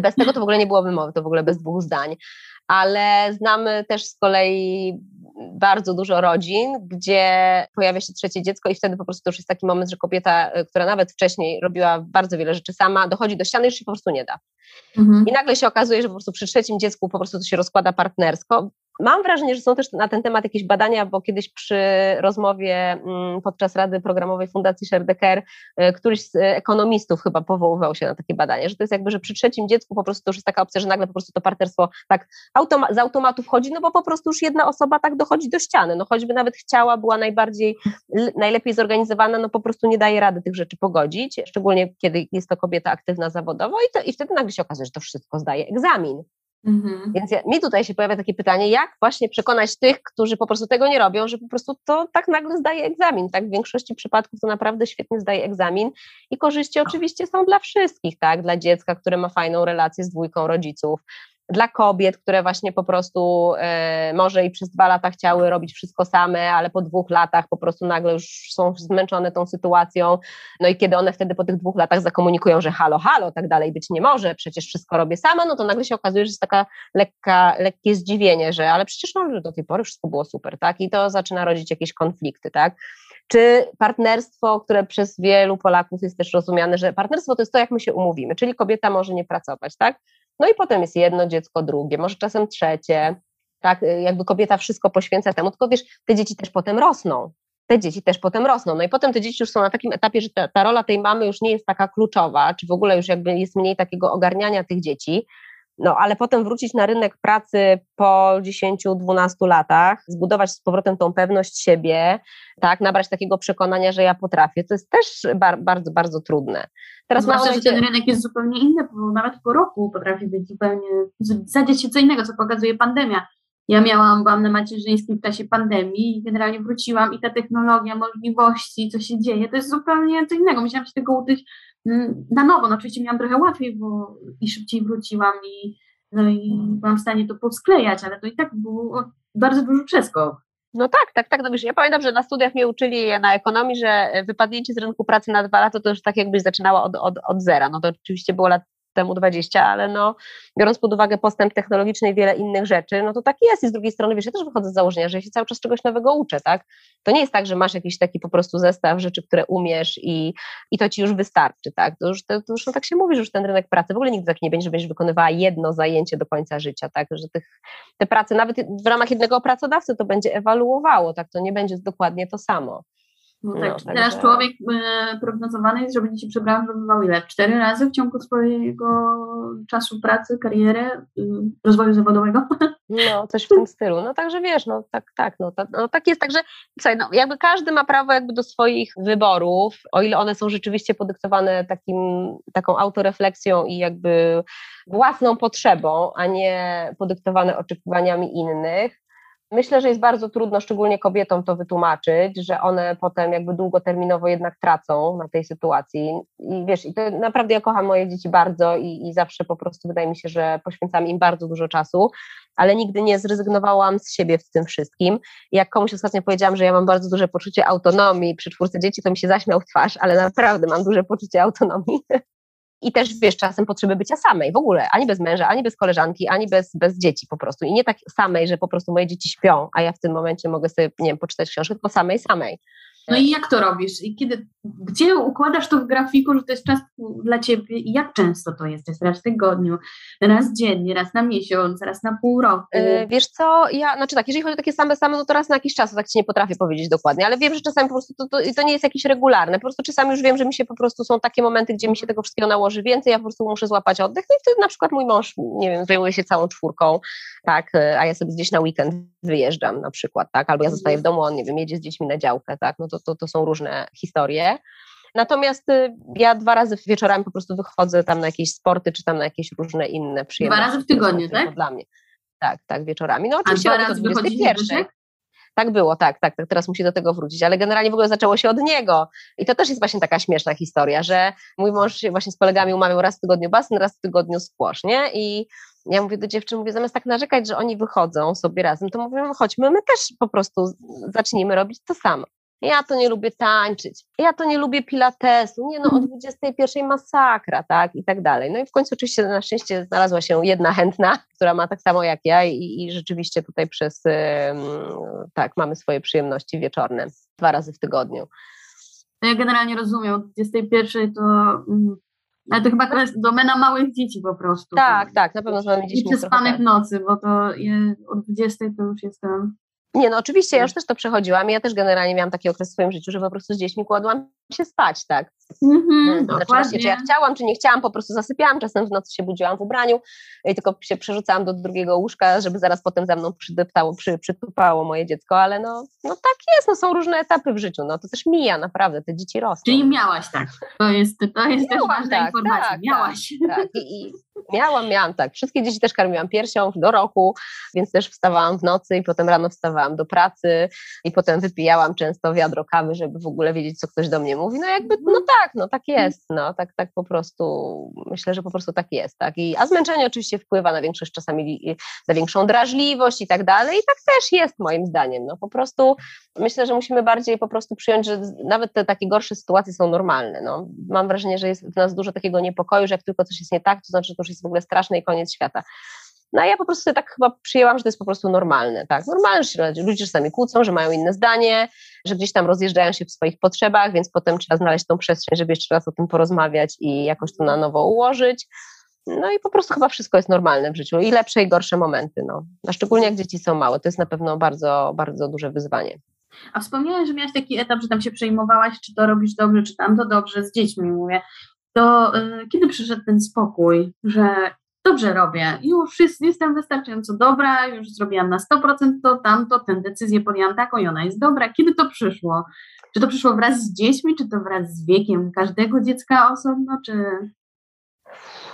Bez tego to w ogóle nie byłoby mowy, to w ogóle bez dwóch zdań ale znamy też z kolei bardzo dużo rodzin, gdzie pojawia się trzecie dziecko i wtedy po prostu to już jest taki moment, że kobieta, y, która nawet wcześniej robiła bardzo wiele rzeczy sama, dochodzi do ściany i już się po prostu nie da. Mhm. I nagle się okazuje, że po prostu przy trzecim dziecku po prostu to się rozkłada partnersko. Mam wrażenie, że są też na ten temat jakieś badania, bo kiedyś przy rozmowie mm, podczas Rady Programowej Fundacji Sherdecker y, któryś z ekonomistów chyba powoływał się na takie badanie, że to jest jakby, że przy trzecim dziecku po prostu to już jest taka opcja, że nagle po prostu to partnerstwo tak automa z automatu wchodzi, no bo po prostu już jedna osoba tak dochodzi do ściany, no choćby nawet chciała, była najbardziej, najlepiej zorganizowana, no po prostu nie daje rady tych rzeczy pogodzić, szczególnie kiedy jest to kobieta aktywna zawodowo i, to, i wtedy nagle się okazuje, że to wszystko zdaje egzamin. Mhm. Więc ja, mi tutaj się pojawia takie pytanie, jak właśnie przekonać tych, którzy po prostu tego nie robią, że po prostu to tak nagle zdaje egzamin. Tak, w większości przypadków to naprawdę świetnie zdaje egzamin i korzyści oczywiście są dla wszystkich, tak, dla dziecka, które ma fajną relację z dwójką rodziców, dla kobiet, które właśnie po prostu e, może i przez dwa lata chciały robić wszystko same, ale po dwóch latach po prostu nagle już są zmęczone tą sytuacją. No i kiedy one wtedy po tych dwóch latach zakomunikują, że halo, halo, tak dalej być nie może, przecież wszystko robię sama, no to nagle się okazuje, że jest taka lekka, lekkie zdziwienie, że ale przecież no, do tej pory wszystko było super, tak? I to zaczyna rodzić jakieś konflikty, tak? Czy partnerstwo, które przez wielu Polaków jest też rozumiane, że partnerstwo to jest to, jak my się umówimy, czyli kobieta może nie pracować, tak? No i potem jest jedno dziecko, drugie, może czasem trzecie, tak, y, jakby kobieta wszystko poświęca temu, tylko wiesz, te dzieci też potem rosną, te dzieci też potem rosną. No i potem te dzieci już są na takim etapie, że ta, ta rola tej mamy już nie jest taka kluczowa, czy w ogóle już jakby jest mniej takiego ogarniania tych dzieci, no ale potem wrócić na rynek pracy po 10-12 latach, zbudować z powrotem tą pewność siebie, tak, nabrać takiego przekonania, że ja potrafię, to jest też bar bardzo, bardzo trudne. Teraz Zwłaszcza, że ten rynek jest zupełnie inny, bo nawet po roku potrafi być zupełnie, zadzieć się co innego, co pokazuje pandemia. Ja miałam, byłam na macierzyńskim w czasie pandemii i generalnie wróciłam i ta technologia, możliwości, co się dzieje, to jest zupełnie co innego. Musiałam się tego uczyć mm, na nowo. No oczywiście miałam trochę łatwiej, bo i szybciej wróciłam i, no i byłam w stanie to posklejać, ale to i tak było bardzo duży przeskok. No tak, tak, tak. No wiesz, ja pamiętam, że na studiach mnie uczyli na ekonomii, że wypadnięcie z rynku pracy na dwa lata to już tak jakbyś zaczynała od, od, od zera. No to oczywiście było lat temu 20, ale no, biorąc pod uwagę postęp technologiczny i wiele innych rzeczy, no to tak jest. I z drugiej strony, wiesz, ja też wychodzę z założenia, że ja się cały czas czegoś nowego uczę, tak? To nie jest tak, że masz jakiś taki po prostu zestaw rzeczy, które umiesz i, i to ci już wystarczy, tak? To już, to, to już no, tak się mówi, że już ten rynek pracy w ogóle nigdy tak nie będzie, że będziesz wykonywała jedno zajęcie do końca życia, tak? Że tych, te prace nawet w ramach jednego pracodawcy to będzie ewaluowało, tak? To nie będzie dokładnie to samo. No tak, no, teraz człowiek e, prognozowany jest, że będzie się przebranżowywał ile? Cztery razy w ciągu swojego czasu pracy, kariery, rozwoju zawodowego? No, coś w tym stylu. No także wiesz, no tak, tak, no, tak, no tak jest, także słuchaj, no jakby każdy ma prawo jakby do swoich wyborów, o ile one są rzeczywiście podyktowane takim, taką autorefleksją i jakby własną potrzebą, a nie podyktowane oczekiwaniami innych. Myślę, że jest bardzo trudno, szczególnie kobietom, to wytłumaczyć, że one potem jakby długoterminowo jednak tracą na tej sytuacji. I wiesz, i to naprawdę ja kocham moje dzieci bardzo i, i zawsze po prostu wydaje mi się, że poświęcam im bardzo dużo czasu, ale nigdy nie zrezygnowałam z siebie w tym wszystkim. Jak komuś ostatnio powiedziałam, że ja mam bardzo duże poczucie autonomii przy czwórce dzieci, to mi się zaśmiał w twarz, ale naprawdę mam duże poczucie autonomii. i też wiesz, czasem potrzeby bycia samej w ogóle, ani bez męża, ani bez koleżanki, ani bez, bez dzieci po prostu. I nie tak samej, że po prostu moje dzieci śpią, a ja w tym momencie mogę sobie, nie wiem, poczytać książkę, tylko samej, samej. No i jak to robisz? I kiedy, gdzie układasz to w grafiku, że to jest czas dla ciebie i jak często to jest? Jest raz w tygodniu, raz dziennie, raz na miesiąc, raz na pół roku? Yy, wiesz co, ja, znaczy tak, jeżeli chodzi o takie same same, no to raz na jakiś czas, tak ci nie potrafię powiedzieć dokładnie, ale wiem, że czasami po prostu to, to, to, nie jest jakieś regularne, po prostu czasami już wiem, że mi się po prostu są takie momenty, gdzie mi się tego wszystkiego nałoży więcej, ja po prostu muszę złapać oddech, no i wtedy na przykład mój mąż, nie wiem, zajmuje się całą czwórką, tak, a ja sobie gdzieś na weekend wyjeżdżam na przykład, tak, albo ja zostaję w domu, on, nie wiem, jedzie z dziećmi na działkę, tak, no to, to, to są różne historie. Natomiast y, ja dwa razy wieczorami po prostu wychodzę tam na jakieś sporty, czy tam na jakieś różne inne przyjemności. Dwa razy w tygodniu, tak? Dla mnie. Tak, tak, wieczorami. No oczywiście A dwa razy wychodzi tak było, tak, tak, tak, teraz musi do tego wrócić, ale generalnie w ogóle zaczęło się od niego. I to też jest właśnie taka śmieszna historia, że mój mąż się właśnie z kolegami umawiał raz w tygodniu basen, raz w tygodniu squash, nie? I ja mówię do dziewczyn, mówię, zamiast tak narzekać, że oni wychodzą sobie razem, to mówię, chodźmy, my też po prostu zacznijmy robić to samo ja to nie lubię tańczyć, ja to nie lubię pilatesu, nie no, o 21 masakra, tak, i tak dalej. No i w końcu oczywiście na szczęście znalazła się jedna chętna, która ma tak samo jak ja i, i rzeczywiście tutaj przez, tak, mamy swoje przyjemności wieczorne, dwa razy w tygodniu. No ja generalnie rozumiem, od 21 to mm, ale to chyba to jest domena małych dzieci po prostu. Tak, tak, na pewno z małymi dziećmi. I przespanych tak. nocy, bo to je, od 20 to już jestem nie, no oczywiście, ja już też to przechodziłam ja też generalnie miałam taki okres w swoim życiu, że po prostu z dziećmi kładłam się spać, tak. Mm-hmm, znaczy właśnie, czy ja chciałam, czy nie chciałam, po prostu zasypiałam, czasem w nocy się budziłam w ubraniu i tylko się przerzucałam do drugiego łóżka, żeby zaraz potem za mną przydeptało, przy, przytupało moje dziecko, ale no, no tak jest, no są różne etapy w życiu, no to też mija naprawdę, te dzieci rosną. Czyli miałaś tak, to jest, to jest też ważna tak, informacja, tak, miałaś. Tak, tak. I, I, miałam, miałam tak, wszystkie dzieci też karmiłam piersią do roku, więc też wstawałam w nocy i potem rano wstawałam do pracy i potem wypijałam często wiadro kawy, żeby w ogóle wiedzieć, co ktoś do mnie mówi, no jakby, no tak, no tak jest, no. Tak, tak po prostu, myślę, że po prostu tak jest, tak, I, a zmęczenie oczywiście wpływa na większość czasami, na większą drażliwość i tak dalej. I tak też jest moim zdaniem, no. Po prostu myślę, że musimy bardziej po prostu przyjąć, że nawet te takie gorsze sytuacje są normalne, no. Mam wrażenie, że jest w nas dużo takiego niepokoju, że jak tylko coś jest nie tak, to znaczy, że to już jest w ogóle straszne i koniec świata. No a ja po prostu tak chyba przyjęłam, że to jest po prostu normalne, tak? Normalne, że ludzie czasami kłócą, że mają inne zdanie, że gdzieś tam rozjeżdżają się w swoich potrzebach, więc potem trzeba znaleźć tą przestrzeń, żeby jeszcze raz o tym porozmawiać i jakoś to na nowo ułożyć. No i po prostu chyba wszystko jest normalne w życiu i lepsze i gorsze momenty, no. A szczególnie jak dzieci są małe, to jest na pewno bardzo, bardzo duże wyzwanie. A wspomniałeś, że miałaś taki etap, że tam się przejmowałaś, czy to robisz dobrze, czy tam to dobrze, z dziećmi mówię. To y, kiedy przyszedł ten spokój, że dobrze robię, już jest, jestem wystarczająco dobra, już zrobiłam na 100% to, tamto, tę decyzję podjęłam taką i ona jest dobra. Kiedy to przyszło? Czy to przyszło wraz z dziećmi, czy to wraz z wiekiem każdego dziecka osobno, czy...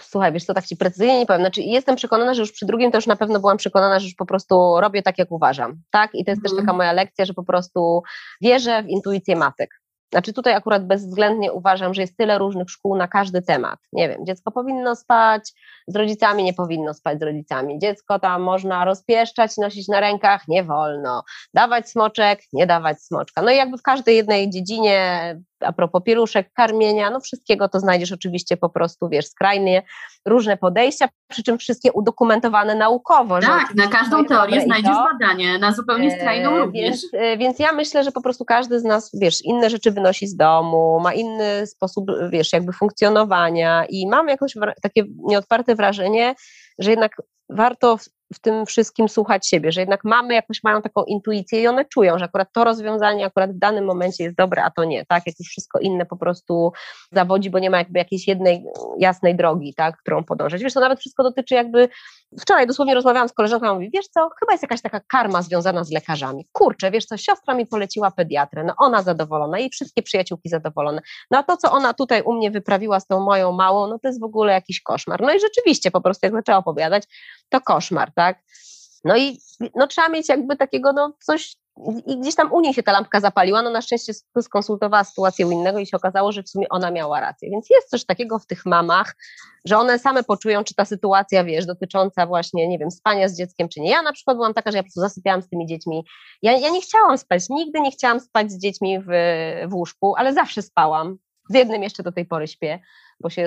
Słuchaj, wiesz co, tak Ci precyzyjnie nie powiem. Znaczy jestem przekonana, że już przy drugim to już na pewno byłam przekonana, że już po prostu robię tak, jak uważam. Tak? I to jest też mhm. taka moja lekcja, że po prostu wierzę w intuicję matek. Znaczy tutaj akurat bezwzględnie uważam, że jest tyle różnych szkół na każdy temat. Nie wiem, dziecko powinno spać z rodzicami, nie powinno spać z rodzicami. Dziecko tam można rozpieszczać, nosić na rękach, nie wolno. Dawać smoczek, nie dawać smoczka. No i jakby w każdej jednej dziedzinie a propos pieluszek, karmienia, no wszystkiego to znajdziesz oczywiście po prostu, wiesz, skrajnie różne podejścia, przy czym wszystkie udokumentowane naukowo. Tak, na każdą teorię znajdziesz to, badanie, na zupełnie skrajną e, również. Więc, e, więc ja myślę, że po prostu każdy z nas, wiesz, inne rzeczy wynosi z domu, ma inny sposób, wiesz, jakby funkcjonowania i mam jakoś takie nieodparte wrażenie, że jednak warto w tym wszystkim słuchać siebie, że jednak mamy jakoś mają taką intuicję i one czują, że akurat to rozwiązanie akurat w danym momencie jest dobre, a to nie, tak? Jak już wszystko inne po prostu zawodzi, bo nie ma jakby jakiejś jednej jasnej drogi, tak, którą podążać. Wiesz, to nawet wszystko dotyczy jakby, wczoraj dosłownie rozmawiałam z koleżanką, mówi, wiesz co, chyba jest jakaś taka karma związana z lekarzami. Kurczę, wiesz co, siostra mi poleciła pediatrę, no ona zadowolona, jej wszystkie przyjaciółki zadowolone. No a to, co ona tutaj u mnie wyprawiła z tą moją małą, no to jest w ogóle jakiś koszmar. No i rzeczywiście po prostu jak zaczęła opowiadać, to koszmar, tak? No i no, trzeba mieć jakby takiego, no coś, i gdzieś tam u niej się ta lampka zapaliła, no na szczęście skonsultowała sytuację u innego i się okazało, że w sumie ona miała rację. Więc jest coś takiego w tych mamach, że one same poczują, czy ta sytuacja, wiesz, dotycząca właśnie, nie wiem, spania z dzieckiem, czy nie. Ja na przykład byłam taka, że ja po prostu zasypiałam z tymi dziećmi. Ja, ja nie chciałam spać, nigdy nie chciałam spać z dziećmi w, w łóżku, ale zawsze spałam. Z jednym jeszcze do tej pory śpię bo się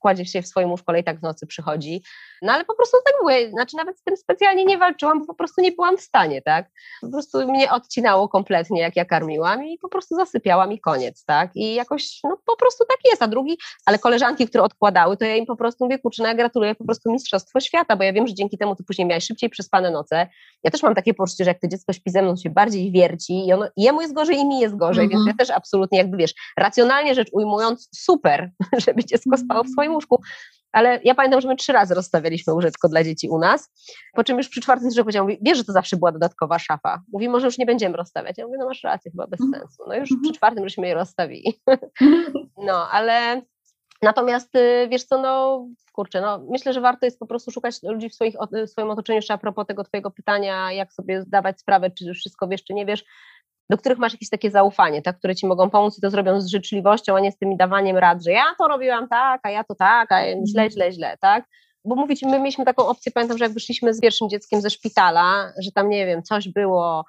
kładzie się w swoim łóżku, ale i tak w nocy przychodzi. No ale po prostu tak było, znaczy nawet z tym specjalnie nie walczyłam, bo po prostu nie byłam w stanie, tak? Po prostu mnie odcinało kompletnie, jak ja karmiłam i po prostu zasypiałam i koniec, tak? I jakoś, no po prostu tak jest, a drugi, ale koleżanki, które odkładały, to ja im po prostu mówię, kurczę, no ja gratuluję po prostu Mistrzostwo Świata, bo ja wiem, że dzięki temu ty później miałeś szybciej przespane noce. Ja też mam takie poczucie, że jak to dziecko śpi ze mną, się bardziej wierci i ono, jemu jest gorzej i mi jest gorzej, więc mhm. ja też absolutnie jakby, wiesz, racjonalnie rzecz ujmując, super, żeby dziecko spało w swoim łóżku, ale ja pamiętam, że my trzy razy rozstawialiśmy łóżeczko dla dzieci u nas, po czym już przy czwartym że powiedział, mówi, wiesz, że to zawsze była dodatkowa szafa. Mówi, może już nie będziemy rozstawiać. Ja mówię, no masz rację, chyba bez mhm. sensu. No już przy mhm. czwartym żeśmy je rozstawili. No, ale natomiast y, wiesz co, no kurczę, no myślę, że warto jest po prostu szukać ludzi w, swoich, w swoim otoczeniu, jeszcze a propos tego twojego pytania, jak sobie zdawać sprawę, czy wszystko wiesz, czy nie wiesz, do których masz jakieś takie zaufanie, tak, które ci mogą pomóc i to zrobią z życzliwością, a nie z tymi dawaniem rad, że ja to robiłam tak, a ja to tak, a źle, mhm. źle, źle, tak? Bo mówić, my mieliśmy taką opcję, pamiętam, że jak wyszliśmy z pierwszym dzieckiem ze szpitala, że tam, nie wiem, coś było,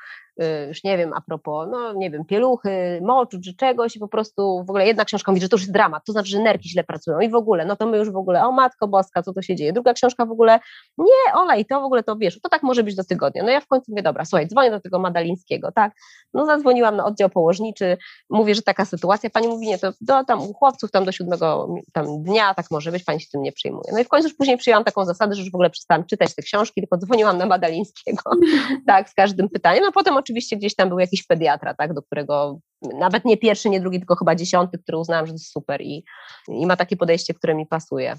już nie wiem, a propos, no nie wiem, pieluchy, moczu czy czegoś i po prostu w ogóle jedna książka mówi, że to już jest dramat, to znaczy, że nerki źle pracują i w ogóle, no to my już w ogóle, o Matko Boska, co to się dzieje. Druga książka w ogóle, nie, olej, to w ogóle to wiesz, to tak może być do tygodnia. No ja w końcu mówię, dobra, słuchaj, dzwonię do tego Madalińskiego, tak, no zadzwoniłam na oddział położniczy, mówię, że taka sytuacja, pani mówi, nie, to do tam u chłopców tam do siódmego tam dnia, tak może być, pani się tym nie przejmuje. No i w końcu już później przyjęłam taką zasadę, że już w ogóle przestałam czytać te książki, tylko dzwoniłam na Madalińskiego, tak, z każdym pytaniem, no potem oczywiście gdzieś tam były jakiś pediatra, tak, do którego nawet nie pierwszy, nie drugi, tylko chyba dziesiąty, który uznałam, że jest super i, i ma takie podejście, które mi pasuje.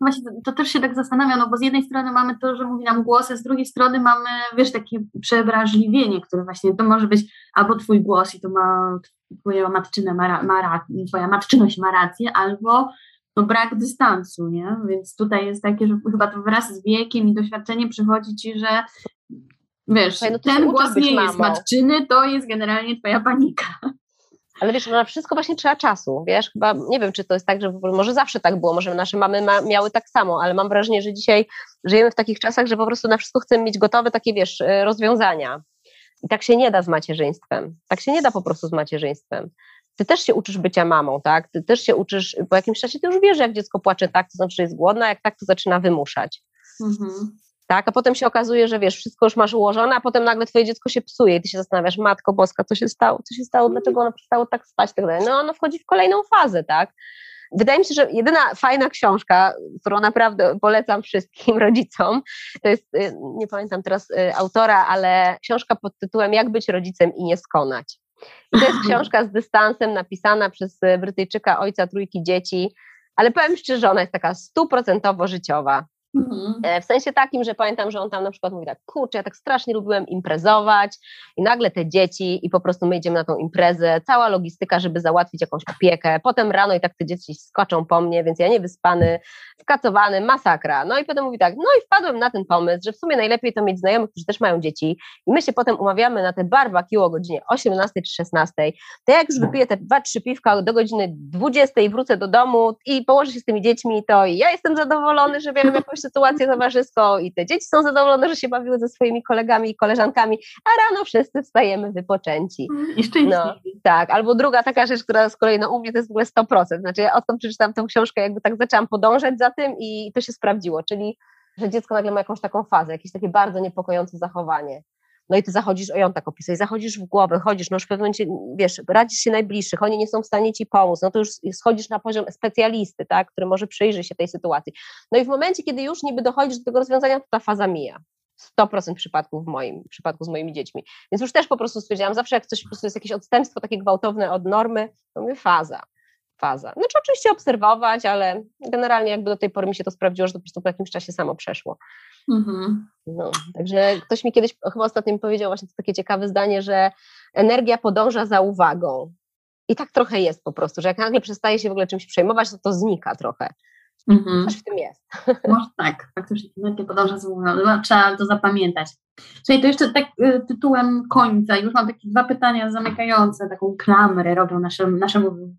Właśnie to, też się tak zastanawiam, no bo z jednej strony mamy to, że mówi nam głos, a z drugiej strony mamy, wiesz, takie przewrażliwienie, które właśnie, to może być albo twój głos i to ma, twoja matczyna ma, ma, twoja matczyność ma rację, albo no brak dystansu, nie? Więc tutaj jest takie, że chyba to wraz z wiekiem i doświadczeniem przychodzi ci, że Wiesz, no ten głos nie mamą. jest matczyny, to jest generalnie twoja panika. Ale wiesz, na wszystko właśnie trzeba czasu, wiesz, chyba, nie wiem, czy to jest tak, że może zawsze tak było, może nasze mamy ma, miały tak samo, ale mam wrażenie, że dzisiaj żyjemy w takich czasach, że po prostu na wszystko chcemy mieć gotowe takie, wiesz, e, rozwiązania. I tak się nie da z macierzyństwem. Tak się nie da po prostu z macierzyństwem. Ty też się uczysz bycia mamą, tak? Ty też się uczysz, po jakimś czasie ty już wiesz, jak dziecko płacze tak, to znaczy, że jest głodna, jak tak, to zaczyna wymuszać. Mhm tak? A potem się okazuje, że wiesz, wszystko już masz ułożone, a potem nagle twoje dziecko się psuje i ty się zastanawiasz, matko boska, co się stało, co się stało, dlaczego ono przestało tak spać, tak dalej. No ono wchodzi w kolejną fazę, tak? Wydaje mi się, że jedyna fajna książka, którą naprawdę polecam wszystkim rodzicom, to jest, y, nie pamiętam teraz y, autora, ale książka pod tytułem Jak być rodzicem i nie skonać. I to jest książka z dystansem napisana przez y, Brytyjczyka, ojca trójki dzieci, ale powiem szczerze, ona jest taka stuprocentowo życiowa. Mhm. E, w sensie takim, że pamiętam, że on tam na przykład mówi tak, kurczę, ja tak strasznie lubiłem imprezować i nagle te dzieci i po prostu my idziemy na tą imprezę, cała logistyka, żeby załatwić jakąś opiekę, potem rano i tak te dzieci skoczą po mnie, więc ja nie wyspany, skacowany, masakra. No i potem mówi tak, no i wpadłem na ten pomysł, że w sumie najlepiej to mieć znajomych, którzy też mają dzieci i my się potem umawiamy na te barbecue o godzinie 18 czy 16, to jak już wypiję te dwa, trzy piwka do godziny 20 i wrócę do domu i położę się z tymi dziećmi, to ja jestem zadowolony, że wiem jakąś sytuację towarzyską i te dzieci są zadowolone, że się bawiły ze swoimi kolegami i koleżankami, a rano wszyscy wstajemy wypoczęci. I szczęśliwi. No, tak, albo druga taka rzecz, która z kolei no, u mnie to jest w ogóle 100%. Znaczy ja odkąd przeczytałam tę książkę, jakby tak zaczęłam podążać za tym i to się sprawdziło, czyli że dziecko nagle ma jakąś taką fazę, jakieś takie bardzo niepokojące zachowanie. No i ty zachodzisz, o ją tak opisać, zachodzisz w głowę, chodzisz, no już w pewnym momencie, wiesz, radzisz się najbliższych, oni nie są w stanie ci pomóc, no to już schodzisz na poziom specjalisty, tak, który może przyjrzy się tej sytuacji. No i w momencie, kiedy już niby dochodzisz do tego rozwiązania, to ta faza mija. 100% przypadków w moim przypadku z moimi dziećmi. Więc już też po prostu stwierdziłam, zawsze jak coś po prostu jest jakieś odstępstwo takie gwałtowne od normy, to mówię faza faza. Znaczy oczywiście obserwować, ale generalnie jakby do tej pory mi się to sprawdziło, że to po prostu po jakimś czasie samo przeszło. Mhm. No, także ktoś mi kiedyś, chyba ostatnio mi powiedział właśnie to takie ciekawe zdanie, że energia podąża za uwagą. I tak trochę jest po prostu, że jak nagle przestaje się w ogóle czymś przejmować, to to znika trochę. Mhm. Coś w tym jest. Może tak, faktycznie energia podąża za uwagą. No, trzeba to zapamiętać. Słuchaj, to jeszcze tak y, tytułem końca, już mam takie dwa pytania zamykające, taką klamrę robią naszym, naszemu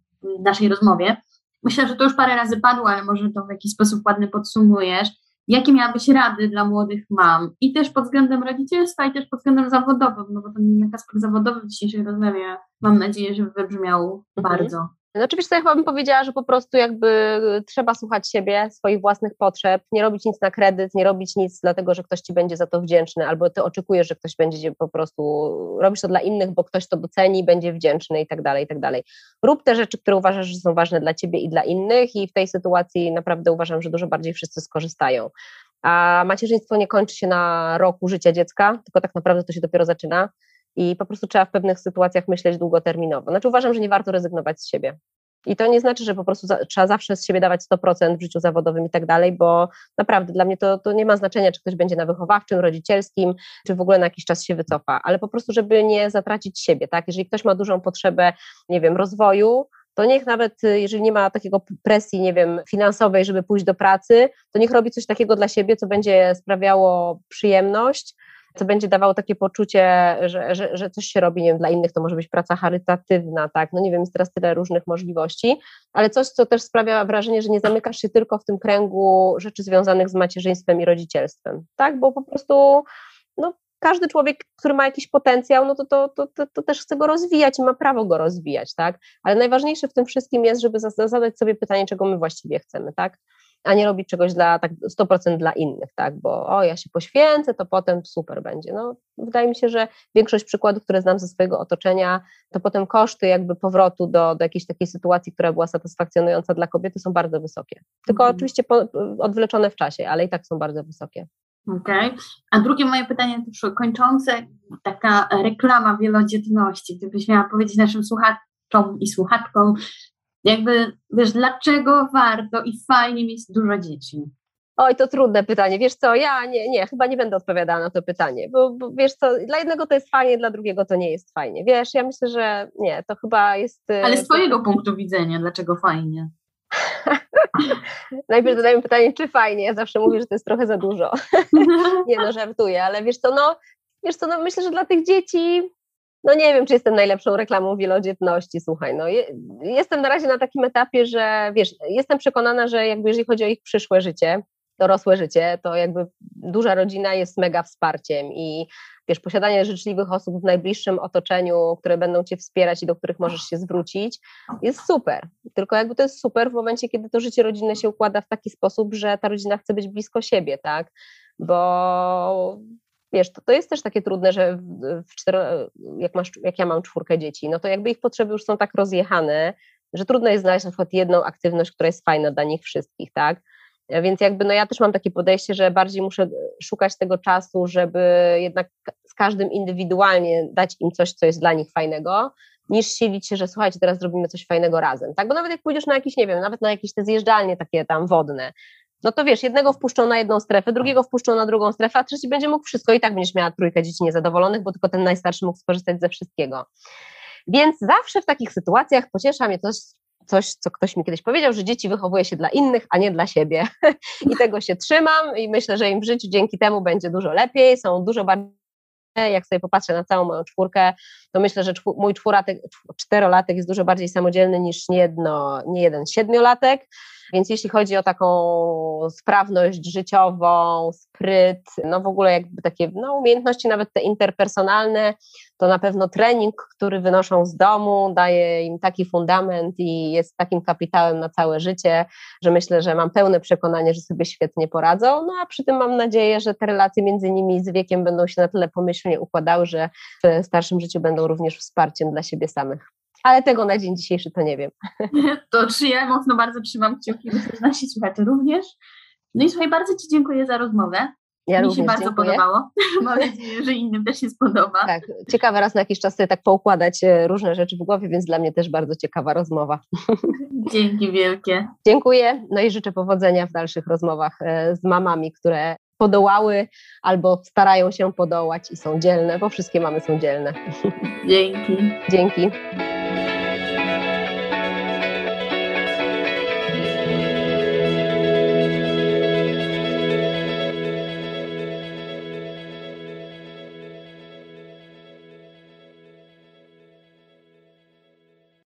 naszej rozmowie. Myślę, że to już parę razy padło, ale może to w jakiś sposób ładny podsumujesz. Jakie miałabyś rady dla młodych mam? I też pod względem rodzicielstwa, i też pod względem zawodowym, no bo ten aspekt zawodowy w dzisiejszej rozmowie mam nadzieję, że wybrzmiał mhm. bardzo. No oczywiście ja chyba bym powiedziała, że po prostu jakby trzeba słuchać siebie, swoich własnych potrzeb, nie robić nic na kredyt, nie robić nic dlatego, że ktoś ci będzie za to wdzięczny, albo ty oczekujesz, że ktoś będzie po prostu, robisz to dla innych, bo ktoś to doceni, będzie wdzięczny i tak dalej, i tak dalej. Rób te rzeczy, które uważasz, że są ważne dla ciebie i dla innych i w tej sytuacji naprawdę uważam, że dużo bardziej wszyscy skorzystają. A macierzyństwo nie kończy się na roku życia dziecka, tylko tak naprawdę to się dopiero zaczyna i po prostu trzeba w pewnych sytuacjach myśleć długoterminowo. Znaczy uważam, że nie warto rezygnować z siebie. I to nie znaczy, że po prostu za, trzeba zawsze z siebie dawać 100% w życiu zawodowym i tak dalej, bo naprawdę dla mnie to, to nie ma znaczenia, czy ktoś będzie na wychowawczym, rodzicielskim, czy w ogóle na jakiś czas się wycofa, ale po prostu, żeby nie zatracić siebie, tak? Jeżeli ktoś ma dużą potrzebę, nie wiem, rozwoju, to niech nawet, jeżeli nie ma takiego presji, nie wiem, finansowej, żeby pójść do pracy, to niech robi coś takiego dla siebie, co będzie sprawiało przyjemność, co będzie dawało takie poczucie, że, że, że coś się robi, nie wiem, dla innych to może być praca charytatywna, tak, no nie wiem, jest teraz tyle różnych możliwości, ale coś, co też sprawia wrażenie, że nie zamykasz się tylko w tym kręgu rzeczy związanych z macierzyństwem i rodzicielstwem, tak, bo po prostu, no każdy człowiek, który ma jakiś potencjał, no to, to, to, to, to też chce go rozwijać i ma prawo go rozwijać, tak? Ale najważniejsze w tym wszystkim jest, żeby zadać sobie pytanie, czego my właściwie chcemy, tak? A nie robić czegoś dla tak 100% dla innych, tak, bo o, ja się poświęcę, to potem super będzie. No, wydaje mi się, że większość przykładów, które znam ze swojego otoczenia, to potem koszty jakby powrotu do, do jakiejś takiej sytuacji, która była satysfakcjonująca dla kobiety są bardzo wysokie. Tylko mhm. oczywiście po, odwleczone w czasie, ale i tak są bardzo wysokie. Okej. Okay. A drugie moje pytanie to kończące, taka reklama wielodzietności. Gdybyś miała powiedzieć naszym słuchaczom i słuchaczkom, jakby, wiesz, dlaczego warto i fajnie mieć dużo dzieci? Oj, to trudne pytanie. Wiesz co, ja nie, nie, chyba nie będę odpowiadała na to pytanie, bo, bo, wiesz co, dla jednego to jest fajnie, dla drugiego to nie jest fajnie. Wiesz, ja myślę, że nie, to chyba jest... Y, Ale z twojego to... punktu widzenia, dlaczego fajnie? Najpierw zadajmy pytanie, czy fajnie. Ja zawsze mówię, że to jest trochę za dużo. nie no, żartuję, ale wiesz co, no, wiesz co, no myślę, że dla tych dzieci no nie wiem, czy jestem najlepszą reklamą wielodzietności, słuchaj, no je, jestem na razie na takim etapie, że wiesz, jestem przekonana, że jakby jeżeli chodzi o ich przyszłe życie, dorosłe życie, to jakby duża rodzina jest mega wsparciem i wiesz, posiadanie życzliwych osób w najbliższym otoczeniu, które będą cię wspierać i do których możesz się zwrócić, jest super. Tylko jakby to jest super w momencie, kiedy to życie rodzinne się układa w taki sposób, że ta rodzina chce być blisko siebie, tak? Bo wiesz, to, to jest też takie trudne, że w cztero, jak, masz, jak ja mam czwórkę dzieci, no to jakby ich potrzeby już są tak rozjechane, że trudno jest znaleźć na przykład jedną aktywność, która jest fajna dla nich wszystkich, tak? Więc jakby no ja też mam takie podejście, że bardziej muszę szukać tego czasu, żeby jednak z każdym indywidualnie dać im coś, co jest dla nich fajnego, niż silić się, że słuchajcie, teraz zrobimy coś fajnego razem, tak? Bo nawet jak pójdziesz na jakieś, nie wiem, nawet na jakieś te zjeżdżalnie takie tam wodne, no to wiesz, jednego wpuszczą na jedną strefę, drugiego wpuszczą na drugą strefę, a trzeci będzie mógł wszystko i tak będziesz miała trójkę dzieci niezadowolonych, bo tylko ten najstarszy mógł skorzystać ze wszystkiego. Więc zawsze w takich sytuacjach pociesza mnie coś, coś, co ktoś mi kiedyś powiedział, że dzieci wychowuje się dla innych, a nie dla siebie. I tego się trzymam i myślę, że im w życiu dzięki temu będzie dużo lepiej, są dużo bardziej jak sobie popatrzę na całą moją czwórkę, to myślę, że mój czwórlatek, czterolatek jest dużo bardziej samodzielny niż nie, jedno, nie jeden siedmiolatek. Więc jeśli chodzi o taką sprawność życiową, spryt, no w ogóle jakby takie no, umiejętności nawet te interpersonalne, to na pewno trening, który wynoszą z domu, daje im taki fundament i jest takim kapitałem na całe życie, że myślę, że mam pełne przekonanie, że sobie świetnie poradzą. No a przy tym mam nadzieję, że te relacje między nimi z wiekiem będą się na tyle pomyślnie układały, że w starszym życiu będą również wsparciem dla siebie samych ale tego na dzień dzisiejszy to nie wiem. To czy ja mocno bardzo trzymam kciuki, myślę, że nasi słuchacze również. No i słuchaj, bardzo Ci dziękuję za rozmowę. Ja Mi się bardzo dziękuję. podobało. Mam nadzieję, że innym też się spodoba. Tak, ciekawe raz na jakiś czas sobie tak poukładać e, różne rzeczy w głowie, więc dla mnie też bardzo ciekawa rozmowa. Dzięki wielkie. Dziękuję, no i życzę powodzenia w dalszych rozmowach e, z mamami, które podołały albo starają się podołać i są dzielne, bo wszystkie mamy są dzielne. Dzięki. Dzięki.